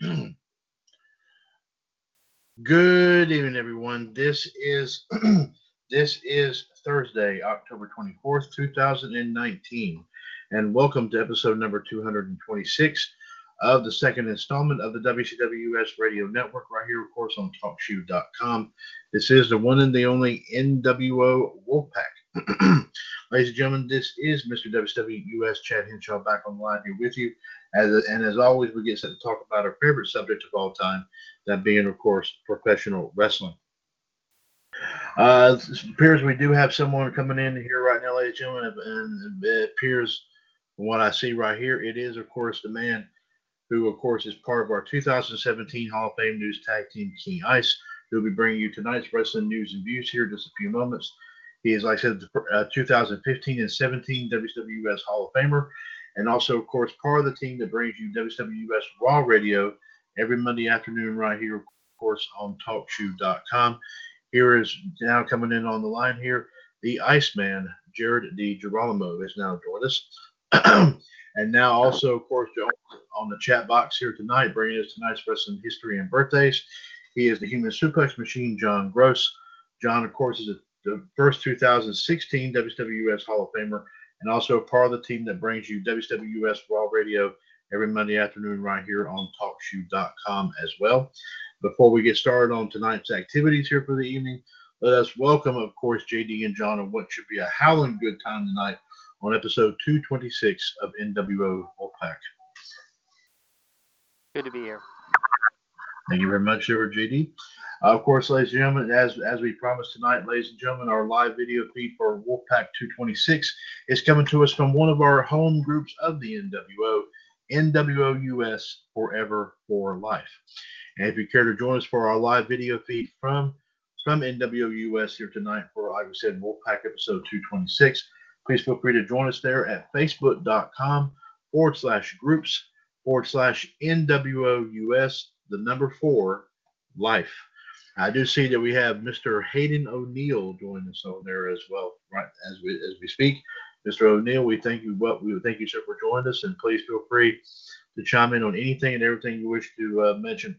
Good evening, everyone. This is this is Thursday, October twenty fourth, two thousand and nineteen, and welcome to episode number two hundred and twenty six of the second installment of the WCWS Radio Network, right here, of course, on TalkShoe.com. This is the one and the only NWO Wolfpac. Ladies and gentlemen, this is Mr. WCWS Chad Henshaw back on line here with you. As, and as always, we get to talk about our favorite subject of all time, that being, of course, professional wrestling. Uh, it appears we do have someone coming in here right now, ladies and gentlemen, and it appears from what I see right here, it is, of course, the man who, of course, is part of our 2017 Hall of Fame News Tag Team King Ice, who will be bringing you tonight's wrestling news and views here in just a few moments. He is, like I said, uh, 2015 and 17 WWS Hall of Famer, and also, of course, part of the team that brings you WWS Raw Radio every Monday afternoon right here, of course, on TalkShoe.com. Here is now coming in on the line here, the Iceman, Jared DiGirolamo, is now joined us. and now also, of course, on the chat box here tonight, bringing us tonight's wrestling history and birthdays. He is the Human Suplex Machine, John Gross. John, of course, is the first 2016 WWS Hall of Famer and also part of the team that brings you WWS Raw Radio every Monday afternoon right here on TalkShoe.com as well. Before we get started on tonight's activities here for the evening, let us welcome, of course, JD and John on what should be a howling good time tonight on episode 226 of NWO Wolfpac. Good to be here. Thank you very much, sir, JD. Uh, of course, ladies and gentlemen, as as we promised tonight, ladies and gentlemen, our live video feed for Wolfpac 226 is coming to us from one of our home groups of the NWO, NWO US Forever for Life. And if you care to join us for our live video feed from from NWO US here tonight for, like we said, Wolfpac episode 226, please feel free to join us there at facebook.com forward slash groups forward slash NWO US, the number four, life. I do see that we have Mr. Hayden O'Neill joining us on there as well, right as we as we speak. Mr. O'Neill, we thank you. What we thank you, sir, for joining us, and please feel free to chime in on anything and everything you wish to uh, mention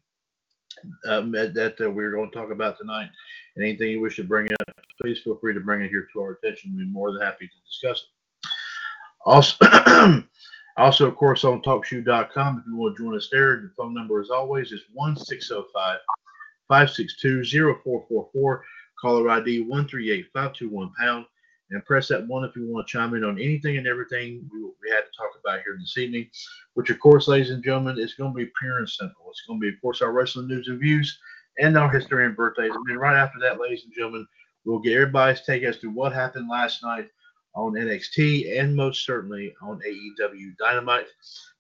um, that, uh, we're going to talk about tonight. And anything you wish to bring up, please feel free to bring it here to our attention. We'd be more than happy to discuss it. Also, also of course, on TalkShoe.com, if you want to join us there, the phone number, as always, is one six zero five. 562-0444, caller ID 138521 pound, and press that one if you want to chime in on anything and everything we, we had to talk about here this evening, which of course, ladies and gentlemen, is going to be pure and simple. It's going to be, of course, our wrestling news and views and our history and birthdays. And then right after that, ladies and gentlemen, we'll get everybody's take as to what happened last night on NXT and most certainly on AEW Dynamite.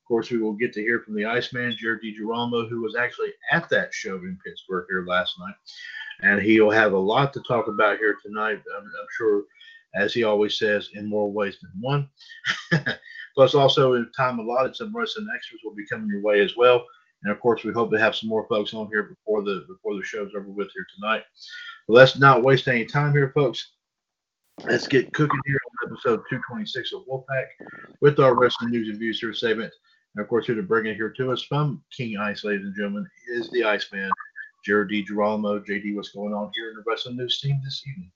Of course, we will get to hear from the Iceman, Jared DiGirolamo, who was actually at that show in Pittsburgh here last night. And he'll have a lot to talk about here tonight, I'm, I'm sure, as he always says, in more ways than one. Plus, also in time allotted, some wrestling extras will be coming your way as well. And of course, we hope to have some more folks on here before the before the show's over with here tonight. But let's not waste any time here, folks. Let's get cooking here on episode 226 of Wolfpac with our wrestling news and views here segment. And of course, here to bring it here to us from King Ice, ladies and gentlemen, is the Iceman, Jared DiGirolamo. JD, what's going on here in the wrestling news team this evening?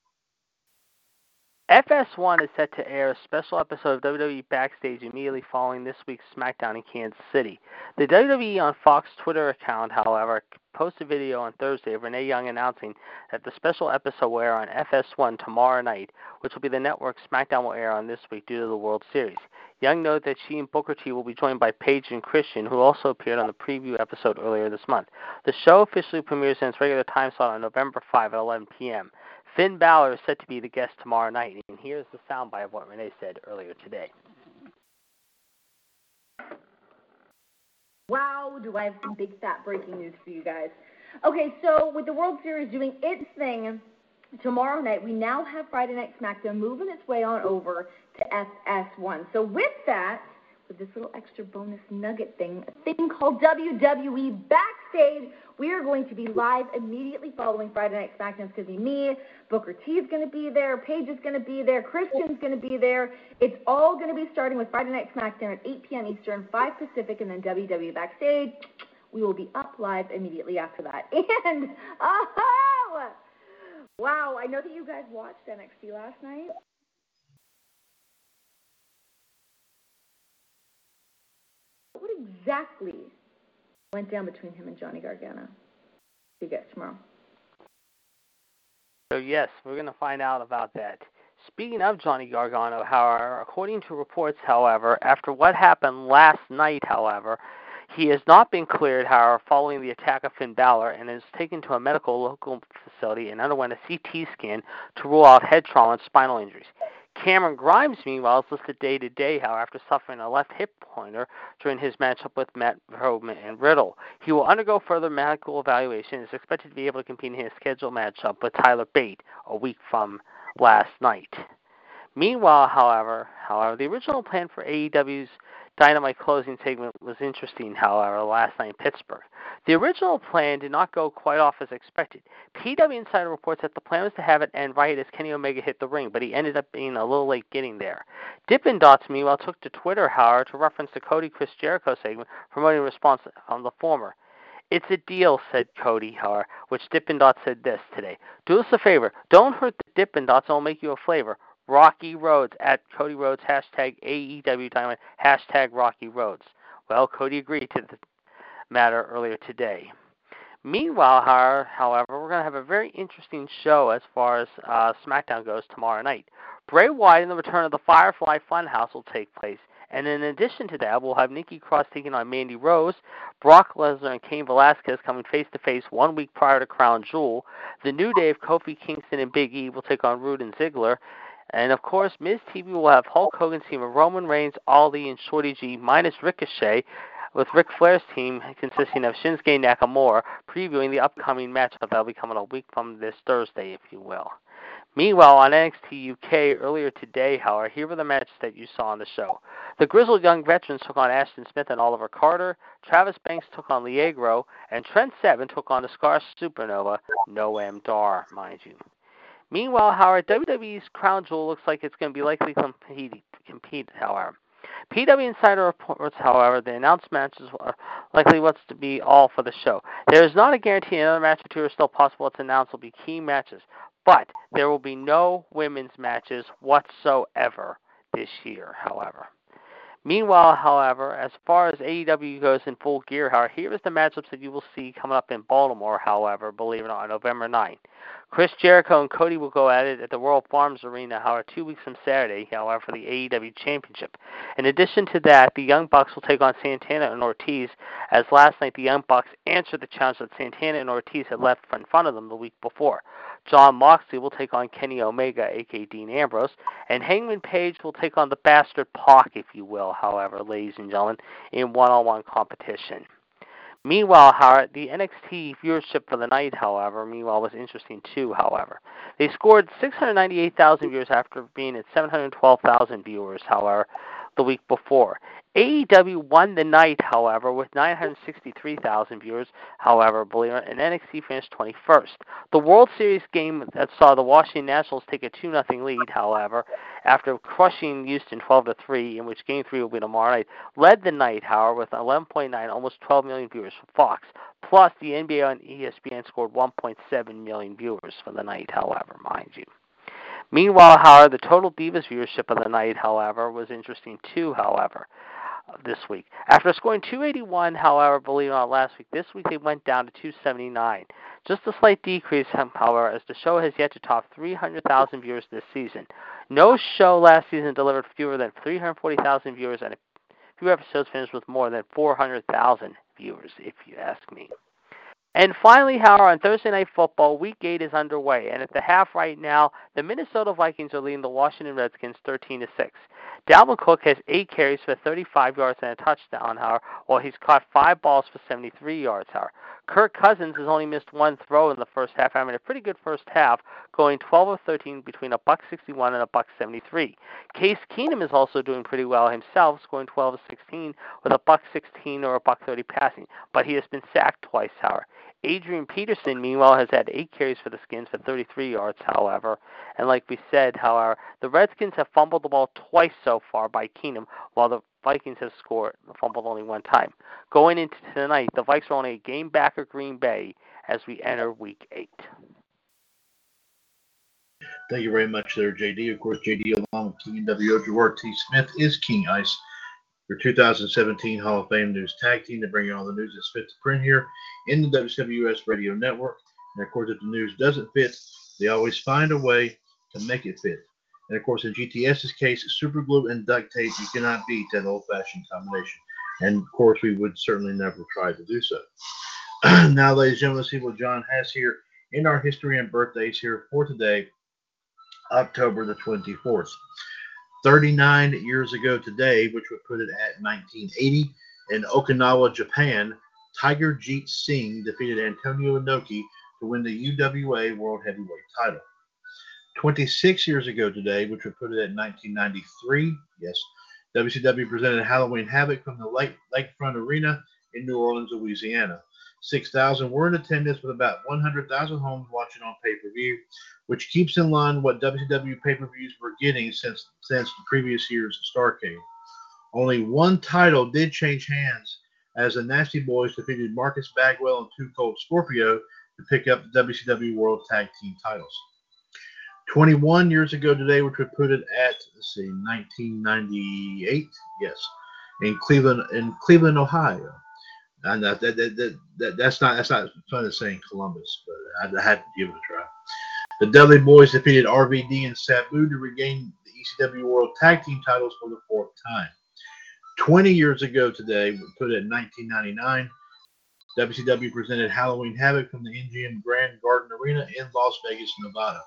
FS1 is set to air a special episode of WWE Backstage immediately following this week's SmackDown in Kansas City. The WWE on Fox Twitter account, however, posted a video on Thursday of Renee Young announcing that the special episode will air on FS1 tomorrow night, which will be the network SmackDown will air on this week due to the World Series. Young noted that she and Booker T will be joined by Paige and Christian, who also appeared on the preview episode earlier this month. The show officially premieres in its regular time slot on November 5 at 11 p.m. Finn Balor is set to be the guest tomorrow night, and here's the soundbite of what Renee said earlier today. Wow, do I have some big fat breaking news for you guys. Okay, so with the World Series doing its thing tomorrow night, we now have Friday Night SmackDown moving its way on over to FS1. So with that, with this little extra bonus nugget thing, a thing called WWE Backstage. We are going to be live immediately following Friday Night SmackDown. It's going to be me, Booker T is going to be there, Paige is going to be there, Christian's going to be there. It's all going to be starting with Friday Night SmackDown at 8 p.m. Eastern, 5 Pacific, and then WWE Backstage. We will be up live immediately after that. And, oh, wow, I know that you guys watched NXT last night. What exactly went down between him and Johnny Gargano? See you guys tomorrow. So yes, we're going to find out about that. Speaking of Johnny Gargano, however, according to reports, however, after what happened last night, however, he has not been cleared, however, following the attack of Finn Balor and is taken to a medical local facility and underwent a CT scan to rule out head trauma and spinal injuries. Cameron Grimes, meanwhile, is listed day to day, however, after suffering a left hip pointer during his matchup with Matt Roman and Riddle. He will undergo further medical evaluation and is expected to be able to compete in his scheduled matchup with Tyler Bate a week from last night. Meanwhile, however, however, the original plan for AEW's Dynamite closing segment was interesting, however, last night in Pittsburgh. The original plan did not go quite off as expected. PW Insider reports that the plan was to have it end right as Kenny Omega hit the ring, but he ended up being a little late getting there. Dippin' Dots, meanwhile, took to Twitter, however, to reference the Cody Chris Jericho segment, promoting response on the former. It's a deal, said Cody, however, which Dippin' Dots said this today. Do us a favor. Don't hurt the Dippin' Dots, it'll make you a flavor. Rocky Rhodes at Cody Rhodes, hashtag AEW Dynamite hashtag Rocky Rhodes. Well, Cody agreed to the matter earlier today. Meanwhile, however, we're going to have a very interesting show as far as uh, SmackDown goes tomorrow night. Bray Wyatt and the return of the Firefly Funhouse will take place. And in addition to that, we'll have Nikki Cross taking on Mandy Rose, Brock Lesnar and Cain Velasquez coming face to face one week prior to Crown Jewel. The New Day of Kofi Kingston and Big E will take on Roode and Ziggler. And of course, Miz TV will have Hulk Hogan's team of Roman Reigns, Ali, and Shorty G minus Ricochet, with Ric Flair's team consisting of Shinsuke Nakamura, previewing the upcoming matchup that'll be coming a week from this Thursday, if you will. Meanwhile, on NXT UK earlier today, however, here were the matches that you saw on the show. The Grizzled Young Veterans took on Ashton Smith and Oliver Carter, Travis Banks took on Liegro, and Trent Seven took on the Scar Supernova, Noam Dar, mind you. Meanwhile, however, WWE's Crown Jewel looks like it's going to be likely to compete, compete however. PW Insider reports, however, the announced matches are likely what's to be all for the show. There is not a guarantee another match or two are still possible to announce will be key matches, but there will be no women's matches whatsoever this year, however. Meanwhile, however, as far as AEW goes in full gear, however, here is the matchups that you will see coming up in Baltimore, however, believe it or not, on November 9th. Chris Jericho and Cody will go at it at the Royal Farms Arena, however, two weeks from Saturday, however, for the AEW Championship. In addition to that, the Young Bucks will take on Santana and Ortiz, as last night the Young Bucks answered the challenge that Santana and Ortiz had left in front of them the week before. Jon Moxley will take on Kenny Omega, aka Dean Ambrose, and Hangman Page will take on the Bastard Pac, if you will, however, ladies and gentlemen, in one on one competition. Meanwhile, however, the NXT viewership for the night, however, meanwhile was interesting too. However, they scored 698,000 viewers after being at 712,000 viewers. However, the week before. AEW won the night, however, with 963,000 viewers. However, believe it, and NXT finished 21st. The World Series game that saw the Washington Nationals take a 2 0 lead, however, after crushing Houston 12 3, in which Game 3 will be tomorrow night, led the night, however, with 11.9, almost 12 million viewers for Fox. Plus, the NBA on ESPN scored 1.7 million viewers for the night, however, mind you. Meanwhile, however, the total Divas viewership of the night, however, was interesting too, however, uh, this week. After scoring 281, however, believe it or not, last week, this week they went down to 279. Just a slight decrease, um, however, as the show has yet to top 300,000 viewers this season. No show last season delivered fewer than 340,000 viewers, and a few episodes finished with more than 400,000 viewers, if you ask me. And finally, however, on Thursday Night Football, Week 8 is underway, and at the half right now, the Minnesota Vikings are leading the Washington Redskins 13 to 6. Dalvin Cook has eight carries for 35 yards and a touchdown, however, while he's caught five balls for 73 yards, however. Kirk Cousins has only missed one throw in the first half, having a pretty good first half, going 12 of 13 between a buck 61 and a buck 73. Case Keenum is also doing pretty well himself, scoring 12 of 16 with a buck 16 or a buck 30 passing, but he has been sacked twice, however. Adrian Peterson, meanwhile, has had eight carries for the Skins for 33 yards, however. And like we said, however, the Redskins have fumbled the ball twice so far by Keenum, while the Vikings have scored fumbled only one time. Going into tonight, the Vikes are only a game back of Green Bay as we enter Week 8. Thank you very much there, JD. Of course, JD along with King WO T. Smith is King Ice your 2017 Hall of Fame News Tag Team to bring you all the news that's fit to print here in the WWS Radio Network. And of course, if the news doesn't fit, they always find a way to make it fit. And of course, in GTS's case, super glue and duct tape, you cannot beat that old fashioned combination. And of course, we would certainly never try to do so. now, ladies and gentlemen, let's see what John has here in our history and birthdays here for today, October the 24th. 39 years ago today, which would put it at 1980, in Okinawa, Japan, Tiger Jeet Singh defeated Antonio Inoki to win the UWA World Heavyweight title. 26 years ago today, which would put it at 1993, yes, WCW presented Halloween Havoc from the Lake, Lakefront Arena in New Orleans, Louisiana. 6,000 were in attendance with about 100,000 homes watching on pay-per-view, which keeps in line what WCW pay-per-views were getting since since the previous year's Starcade. Only one title did change hands as the Nasty Boys defeated Marcus Bagwell and Two Cold Scorpio to pick up the WCW World Tag Team titles. 21 years ago today, which would put it at let's see, 1998, yes, in Cleveland, in Cleveland, Ohio. And that, that, that, that, that's not that's not fun to say in Columbus, but I, I had to give it a try. The Dudley Boyz defeated RVD and Sabu to regain the ECW World Tag Team titles for the fourth time. 20 years ago today, we put it in 1999, WCW presented Halloween Havoc from the MGM Grand Garden Arena in Las Vegas, Nevada.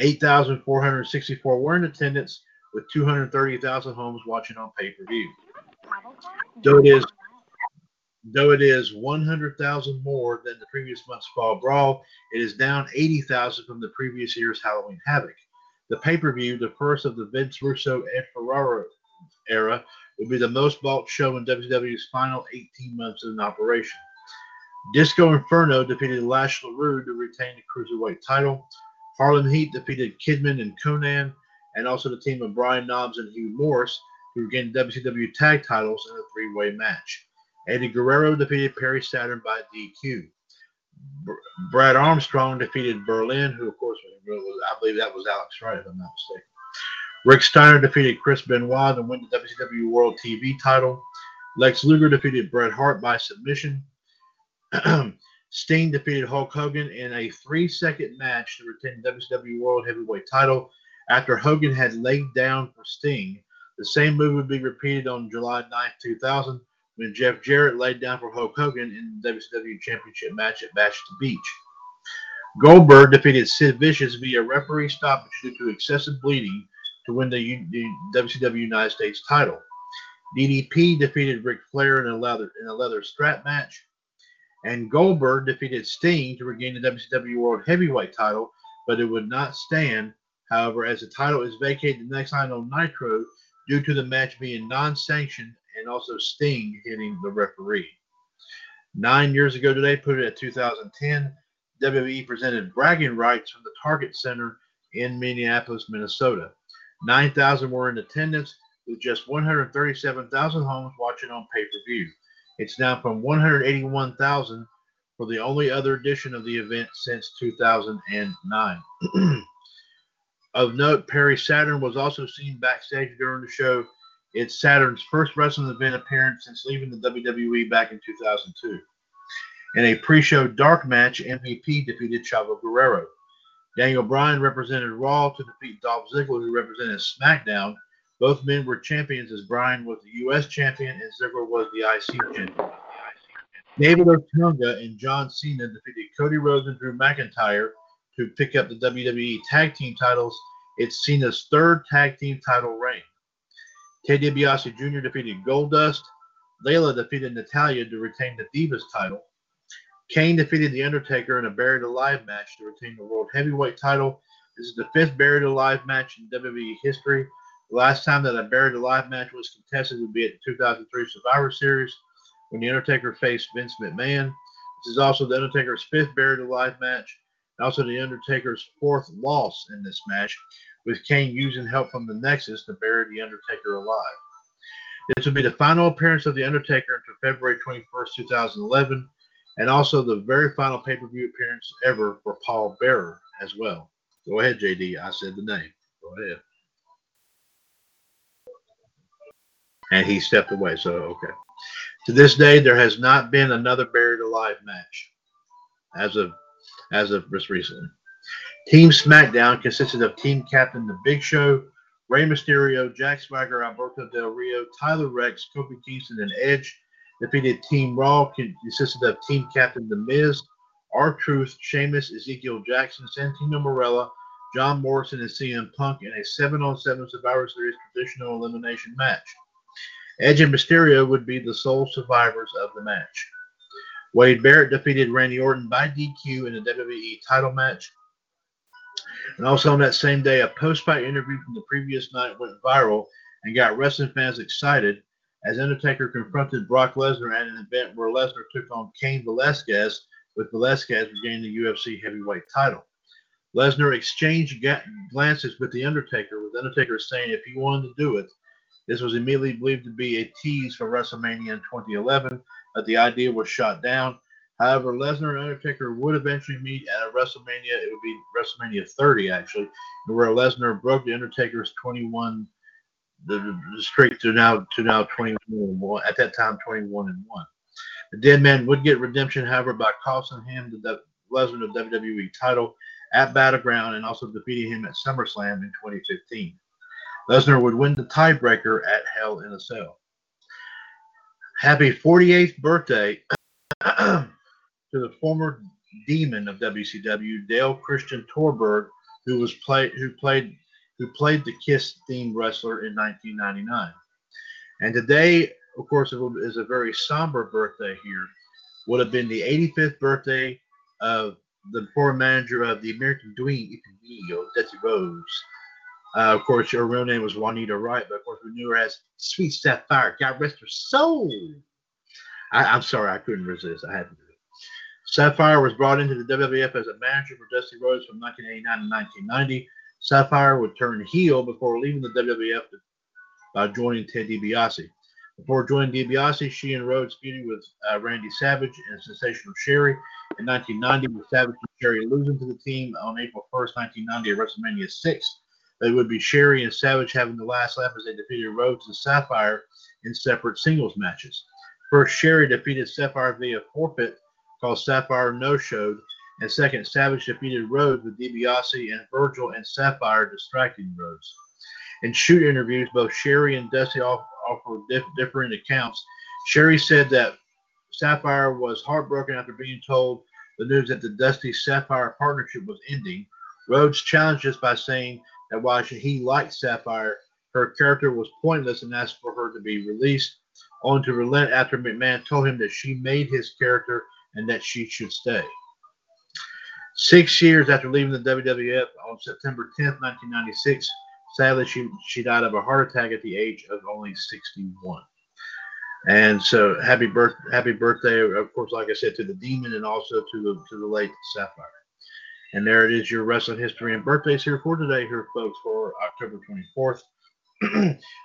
8,464 were in attendance, with 230,000 homes watching on pay per view. It is Though it is 100,000 more than the previous month's Fall Brawl, it is down 80,000 from the previous year's Halloween Havoc. The pay-per-view, the first of the Vince Russo and Ferrara era, will be the most bought show in WWE's final 18 months in operation. Disco Inferno defeated Lash LaRue to retain the Cruiserweight title. Harlem Heat defeated Kidman and Konnan, and also the team of Brian Knobbs and Hugh Morrus, who regained WCW tag titles in a three-way match. Eddie Guerrero defeated Perry Saturn by DQ. Br- Brad Armstrong defeated Berlin, who, of course, I believe that was Alex Wright, if I'm not mistaken. Rick Steiner defeated Chris Benoit to win the WCW World TV title. Lex Luger defeated Bret Hart by submission. Sting defeated Hulk Hogan in a three second match to retain the WCW World Heavyweight title after Hogan had laid down for Sting. The same move would be repeated on July 9, 2000, when Jeff Jarrett laid down for Hulk Hogan in the WCW Championship match at Bash the Beach. Goldberg defeated Sid Vicious via referee stoppage due to excessive bleeding to win the, the WCW United States title. DDP defeated Ric Flair in a leather in a leather strap match, and Goldberg defeated Sting to regain the WCW World Heavyweight title, but it would not stand. However, as the title is vacated the next night on Nitro due to the match being non-sanctioned and also Sting hitting the referee. Nine years ago today, put it at 2010, WWE presented bragging rights from the Target Center in Minneapolis, Minnesota. 9,000 were in attendance, with just 137,000 homes watching on pay per view. It's down from 181,000 for the only other edition of the event since 2009. of note, Perry Saturn was also seen backstage during the show. It's Saturn's first wrestling event appearance since leaving the WWE back in 2002. In a pre show dark match, MVP defeated Chavo Guerrero. Daniel Bryan represented Raw to defeat Dolph Ziggler, who represented SmackDown. Both men were champions as Bryan was the U.S. champion and Ziggler was the IC champion. David Otunga and John Cena defeated Cody Rhodes and Drew McIntyre to pick up the WWE Tag Team titles. It's Cena's third Tag Team title reign. Ted DiBiase Jr. defeated Goldust. Layla defeated Natalya to retain the Divas title. Kane defeated The Undertaker in a Buried Alive match to retain the World Heavyweight title. This is the fifth Buried Alive match in WWE history. The last time that a Buried Alive match was contested would be at the 2003 Survivor Series when The Undertaker faced Vince McMahon. This is also The Undertaker's fifth Buried Alive match, and also The Undertaker's fourth loss in this match, with Kane using help from the Nexus to bury The Undertaker alive. This would be the final appearance of The Undertaker until February 21st, 2011 and also the very final pay per view appearance ever for Paul Bearer as well. Go ahead, JD. I said the name. Go ahead. And he stepped away. So, okay. To this day, there has not been another buried alive match as of as of just recently. Team SmackDown consisted of team captain The Big Show, Rey Mysterio, Jack Swagger, Alberto Del Rio, Tyler Reks, Kofi Kingston, and Edge defeated Team Raw, consisted of team captain The Miz, R-Truth, Sheamus, Ezekiel Jackson, Santino Marella, John Morrison, and CM Punk in a 7 on 7 Survivor Series traditional elimination match. Edge and Mysterio would be the sole survivors of the match. Wade Barrett defeated Randy Orton by DQ in a WWE title match. And also on that same day, a post fight interview from the previous night went viral and got wrestling fans excited as Undertaker confronted Brock Lesnar at an event where Lesnar took on Cain Velasquez, with Velasquez regaining the UFC heavyweight title. Lesnar exchanged glances with The Undertaker, with Undertaker saying if he wanted to do it, this was immediately believed to be a tease for WrestleMania in 2011, but the idea was shot down. However, Lesnar and Undertaker would eventually meet at a WrestleMania. It would be WrestleMania 30, actually, where Lesnar broke The Undertaker's 21 the, the streak to now to now 21 and one. At that time, 21 and one. The Dead Man would get redemption, however, by costing him the Lesnar the WWE title at Battleground and also defeating him at SummerSlam in 2015. Lesnar would win the tiebreaker at Hell in a Cell. Happy 48th birthday to the former demon of WCW, Dale Christian Torborg, who was play, who played who played the Kiss themed wrestler in 1999. And today, of course, is a very somber birthday here. Would have been the 85th birthday of the former manager of the American Dream, Emilio Desi Rose. Uh, of course, her real name was Juanita Wright, but of course, we knew her as Sweet Sapphire. God rest her soul. I, am sorry, I couldn't resist. I had to. Sapphire was brought into the WWF as a manager for Dusty Rhodes from 1989 to 1990. Sapphire would turn heel before leaving the WWF by joining Ted DiBiase. Before joining DiBiase, she and Rhodes feuded with uh, Randy Savage and Sensational Sherri. In 1990, with Savage and Sherri losing to the team on April 1st, 1990 at WrestleMania 6, it would be Sherri and Savage having the last laugh as they defeated Rhodes and Sapphire in separate singles matches. First, Sherri defeated Sapphire via forfeit, called Sapphire No Showed, and second, Savage defeated Rhodes with DiBiase and Virgil and Sapphire distracting Rhodes. In shoot interviews, both Sherri and Dusty offered diff- different accounts. Sherri said that Sapphire was heartbroken after being told the news that the Dusty Sapphire partnership was ending. Rhodes challenged us by saying that while he liked Sapphire, her character was pointless and asked for her to be released, only to relent after McMahon told him that she made his character and that she should stay. Six years after leaving the WWF on September 10th, 1996, sadly she, she died of a heart attack at the age of only 61. And so happy birth happy birthday, of course, like I said, to the demon and also to the to the late Sapphire. And there it is, your wrestling history and birthdays here for today, here, folks, for October 24th.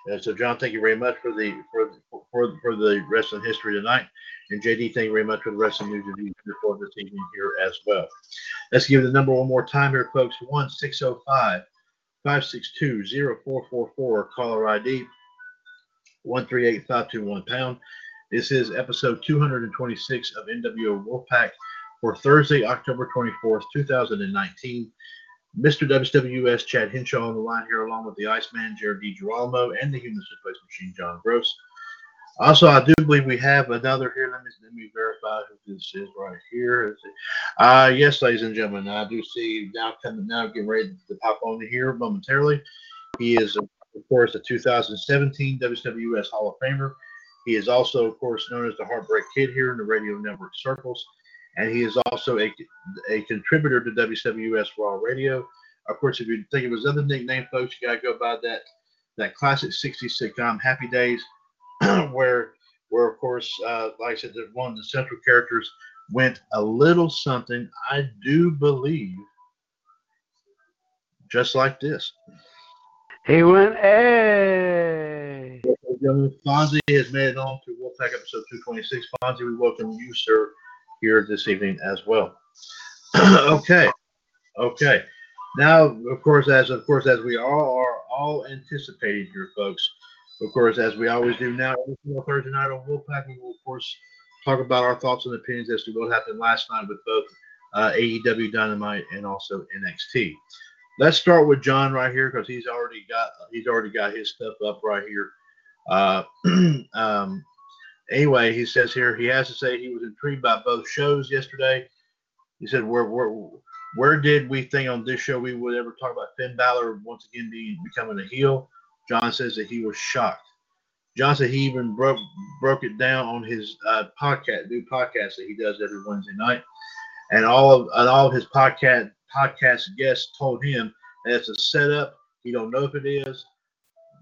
And so, John, thank you very much for the for for for the wrestling history tonight. And JD, thank you very much for the wrestling news review for this evening here as well. Let's give the number one more time here, folks. One six zero oh five five six two zero four four four. Caller ID one three eight five two one pound. This is episode 226 of NWO Wolfpac for Thursday, October 24th, 2019. Mr. WWS Chad Henshaw on the line here, along with the Iceman Jared DiGirolamo and the Human Suplex Machine John Gross. Also, I do believe we have another here. Let me let me verify who this is right here. Uh, yes, ladies and gentlemen, I do see now coming now getting ready to pop on here momentarily. He is, of course, a 2017 WWS Hall of Famer. He is also, of course, known as the Heartbreak Kid here in the radio network circles and he is also a, a contributor to WWS Raw Radio. Of course, if you think of his other nickname, folks, you gotta go by that that classic '60s sitcom Happy Days, where where of course, uh, like I said, one of the central characters went a little something. I do believe, just like this. He went, hey. Fonzie has made it on to Wolfpac episode 226. Fonzie, we welcome you, sir, here this evening as well. okay, okay. Now, of course, as of course as we all are all anticipating here, folks. Of course, as we always do now, Thursday night on Wolfpac, we will of course talk about our thoughts and opinions as to what happened last night with both uh, AEW Dynamite and also NXT. Let's start with John right here because he's already got he's already got his stuff up right here. Uh, um, anyway, he says here he has to say he was intrigued by both shows yesterday. He said, "Where where where did we think on this show we would ever talk about Finn Balor once again being becoming a heel?" John says that he was shocked. John said he even broke broke it down on his uh, podcast, new podcast that he does every Wednesday night, and all of and all of his podcast podcast guests told him that it's a setup. He don't know if it is,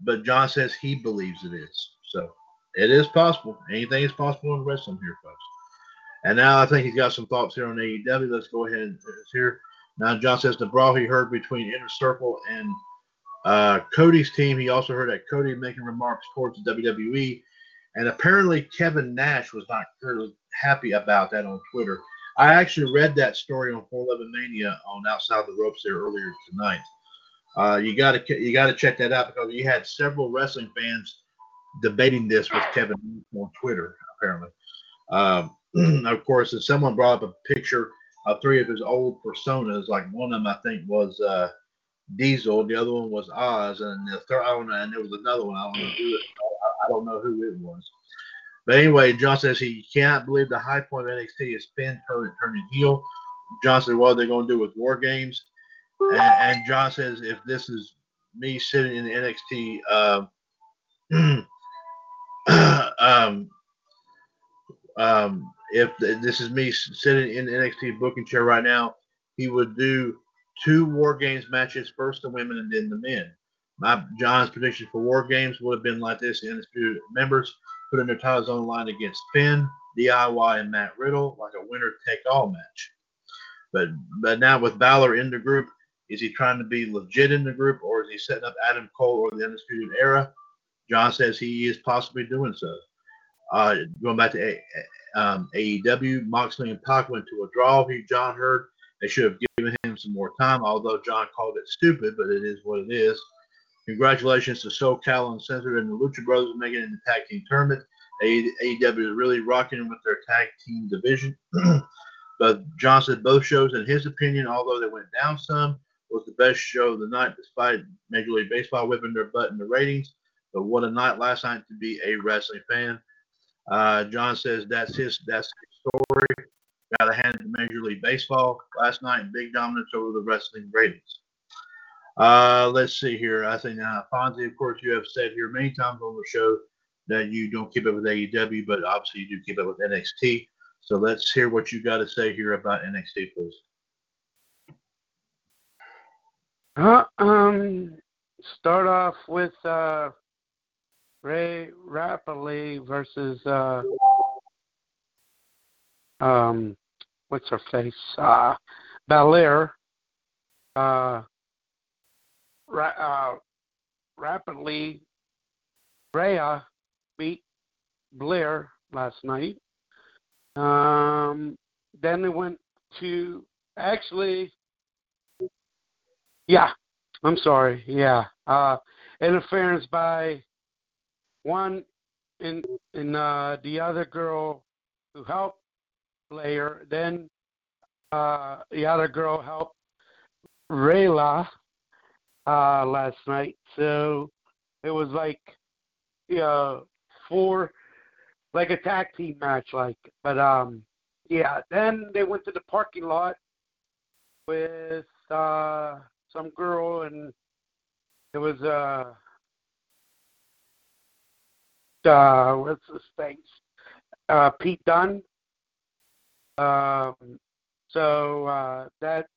but John says he believes it is. So it is possible. Anything is possible in wrestling here, folks. And now I think he's got some thoughts here on AEW. Let's go ahead and here. Now John says the brawl he heard between Inner Circle and uh, Cody's team. He also heard that Cody making remarks towards the WWE, and apparently Kevin Nash was not happy about that on Twitter. I actually read that story on 411 Mania on Outside the Ropes there earlier tonight. Uh, you got to you got to check that out because you had several wrestling fans debating this with Kevin on Twitter, apparently. Um, of course, if someone brought up a picture of three of his old personas, like one of them I think was uh, Diesel, the other one was Oz, and the third, I don't know, and there was another one. I don't know who it, I, don't know who it was. But anyway, John says he cannot believe the high point of NXT is Finn turning, turning heel. John said, what are they going to do with War Games? And, and John says, if this is me sitting in the NXT uh, um, um, if this is me sitting in the NXT booking chair right now, he would do two War Games matches, first the women and then the men. My John's prediction for War Games would have been like this: the members putting their titles on the line against Finn, DIY, and Matt Riddle, like a winner-take-all match. But but now with Balor in the group, is he trying to be legit in the group, or is he setting up Adam Cole or the Undisputed Era? John says he is possibly doing so. Uh, going back to A- um, AEW, Moxley and Pac went to a draw. He John heard they should have given him some more time, although John called it stupid, but it is what it is. Congratulations to SoCal Uncensored and the Lucha Brothers making it in the tag team tournament. AEW is really rocking with their tag team division. but John said both shows, in his opinion, although they went down some, was the best show of the night, despite Major League Baseball whipping their butt in the ratings. But what a night last night to be a wrestling fan. Uh, John says that's his that's his story. Got a hand to Major League Baseball last night. Big dominance over the wrestling ratings. Uh, let's see here. I think uh, Fonzie, of course, you have said here many times on the show that you don't keep up with AEW, but obviously you do keep up with NXT. So let's hear what you got to say here about NXT, please. Uh, um, start off with uh, Rhea Ripley versus uh, um, what's her face? Uh, Belair. Uh, ra- uh, rapidly, Rhea beat Belair last night. Um, then they went to actually, yeah, I'm sorry, yeah, uh, interference by one in in uh, the other girl who helped Belair. Then uh, the other girl helped Rayla uh, last night. So it was like, yeah, four, like a tag team match, like. But um, yeah. Then they went to the parking lot with uh some girl, and it was uh, uh what's his face? Uh, Pete Dunne. Um, so uh, that.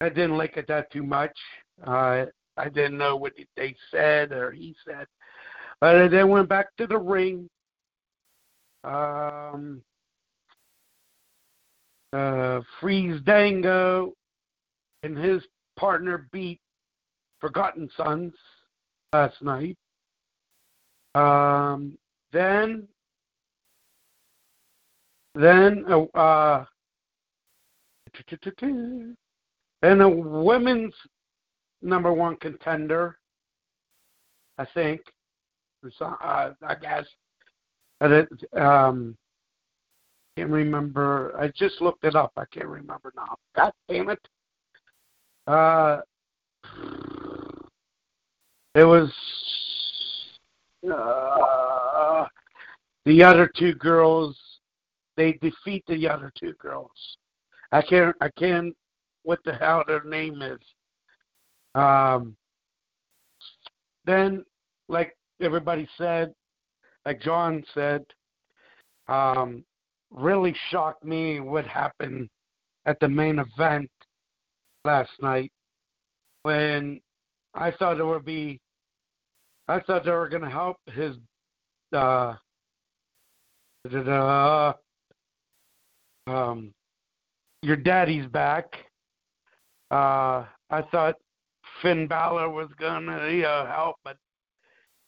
I didn't like it that too much. Uh, I didn't know what they said or he said. But I then went back to the ring. Um, uh, Freeze Dango and his partner beat Forgotten Sons last night. Um, then, then, uh, uh and the women's number one contender, I think, uh, I guess. But it, um, can't remember. I just looked it up. I can't remember now. God damn it. Uh, it was uh, the other two girls. They defeat the other two girls. I can't. I can't what the hell their name is. Um, then, like everybody said, like John said, um, really shocked me what happened at the main event last night when I thought it would be, I thought they were going to help his, uh, um, your daddy's back uh, I thought Finn Balor was gonna you know, help, but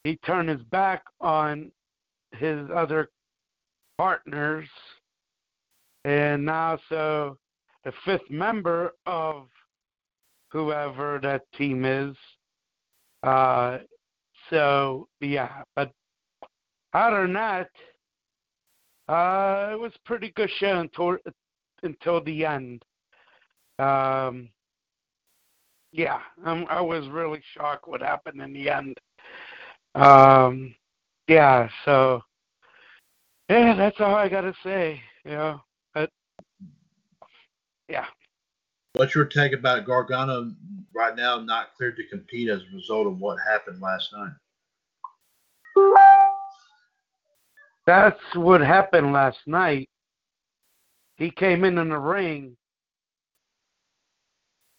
he turned his back on his other partners, and now so the fifth member of whoever that team is. Uh, so yeah, but other than that, uh, it was pretty good show until until the end. Um, yeah, um, I was really shocked what happened in the end. Um, yeah, so yeah, that's all I gotta say. You know, but yeah. What's your take about Gargano right now not cleared to compete as a result of what happened last night? That's what happened last night. He came in in the ring.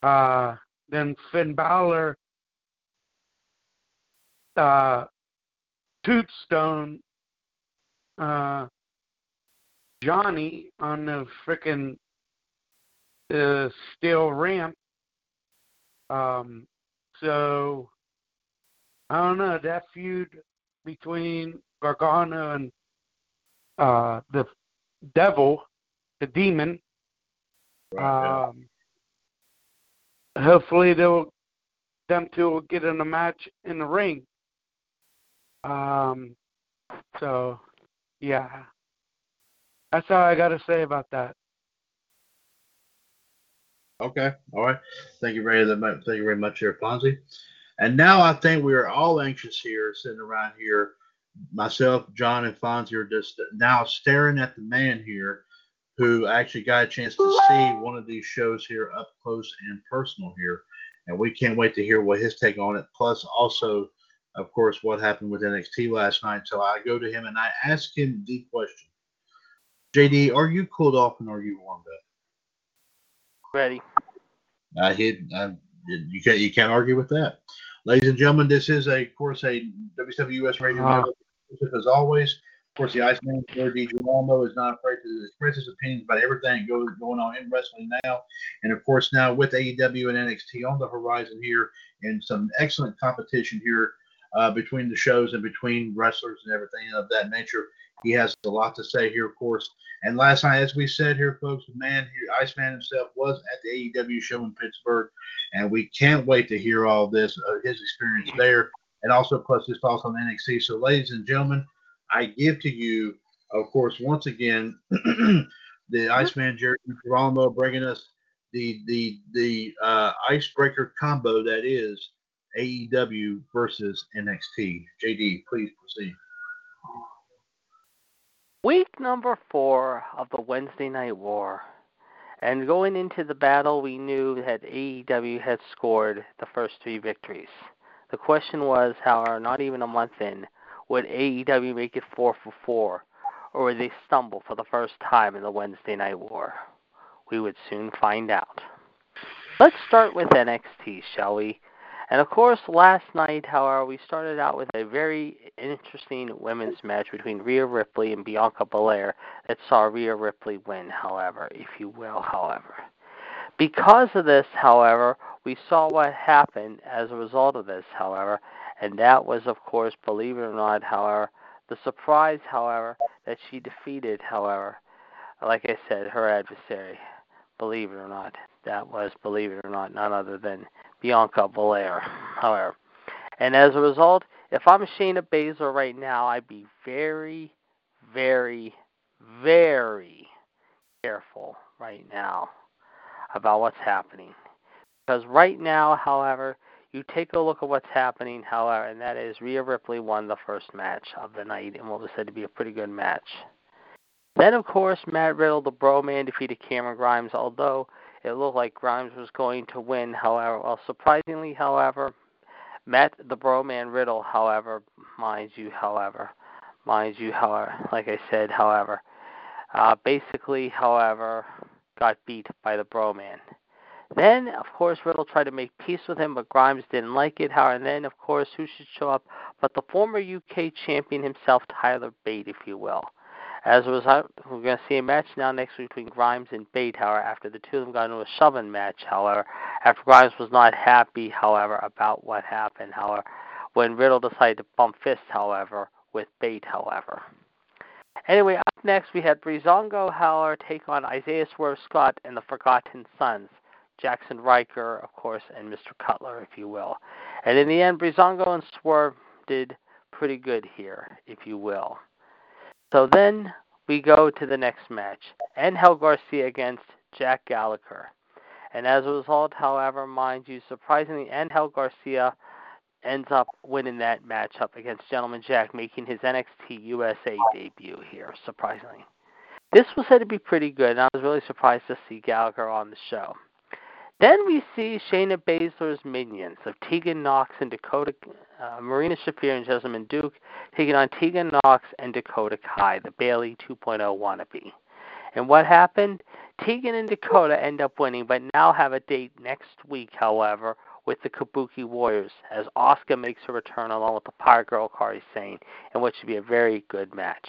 Uh, then Finn Balor, uh, Tombstone, uh, Johnny on the freaking uh, still ramp. Um, so I don't know that feud between Gargano and uh, the devil, the demon. Right, um, hopefully they'll them two will get in a match in the ring. Um, so yeah, that's all I got to say about that. Okay, all right. Thank you very much. Thank you very much, here, Fonzie. And now I think we are all anxious here, sitting around here. Myself, John, and Fonzie are just now staring at the man here who actually got a chance to see one of these shows here up close and personal here. and we can't wait to hear what his take on it. Plus, also, of course, what happened with NXT last night. So I go to him and I ask him the question: JD, are you cooled off and are you warmed up? Ready. I hit. I, you can't. You can't argue with that, ladies and gentlemen. This is a, of course, a WWS Radio. Network as always. Of course, the Iceman, Jared DiGirolamo, is not afraid to express his opinions about everything goes going on in wrestling now, and of course now with AEW and NXT on the horizon here, and some excellent competition here uh, between the shows and between wrestlers and everything of that nature. He has a lot to say here, of course. And last night, as we said here, folks, the man Iceman himself, was at the AEW show in Pittsburgh, and we can't wait to hear all this, uh, his experience there, and also plus his thoughts on NXT. So, ladies and gentlemen, I give to you, of course, once again, the Iceman Jerry Girolamo bringing us the the the uh, icebreaker combo that is AEW versus NXT. JD, please proceed. Week number four of the Wednesday Night War. And going into the battle, we knew that AEW had scored the first three victories. The question was, however, not even a month in, would AEW make it four for four, or would they stumble for the first time in the Wednesday Night War? We would soon find out. Let's start with NXT, shall we? And of course, last night, however, we started out with a very interesting women's match between Rhea Ripley and Bianca Belair that saw Rhea Ripley win, however, if you will, however. Because of this, however, we saw what happened as a result of this, however, and that was, of course, believe it or not, however, the surprise, however, that she defeated, however, like I said, her adversary. Believe it or not, that was, believe it or not, none other than Bianca Belair, however. And as a result, if I'm Shayna Baszler right now, I'd be very, very, very careful right now about what's happening. Because right now, however, you take a look at what's happening, however, and that is Rhea Ripley won the first match of the night in what was said to be a pretty good match. Then, of course, Matt Riddle, the bro man, defeated Cameron Grimes, although it looked like Grimes was going to win, however. Well, surprisingly, however, Matt the bro man Riddle, however, mind you, however, mind you, however, like I said, however, uh, basically, however, got beat by the bro man. Then, of course, Riddle tried to make peace with him, but Grimes didn't like it. However, and then, of course, who should show up but the former UK champion himself, Tyler Bate, if you will. As a result, we're going to see a match now next week between Grimes and Bate, however, after the two of them got into a shoving match, however, after Grimes was not happy, however, about what happened, however, when Riddle decided to bump fists, however, with Bate, however. Anyway, up next we had Breezango, however, take on Isaiah Swerve Scott and the Forgotten Sons. Jaxson Ryker, of course, and Mr. Cutler, if you will. And in the end, Breezango and Swerve did pretty good here, if you will. So then we go to the next match Angel Garza against Jack Gallagher. And as a result, however, mind you, surprisingly, Angel Garza ends up winning that matchup against Gentleman Jack, making his NXT USA debut here, surprisingly. This was said to be pretty good, and I was really surprised to see Gallagher on the show. Then we see Shayna Baszler's minions of Tegan Nox and Dakota, uh, Marina Shafir and Jessamine Duke taking on Tegan Nox and Dakota Kai, the Bailey 2.0 wannabe. And what happened? Tegan and Dakota end up winning, but now have a date next week, however, with the Kabuki Warriors, as Asuka makes her return along with the Pirate Girl Kairi Sane, in what should be a very good match.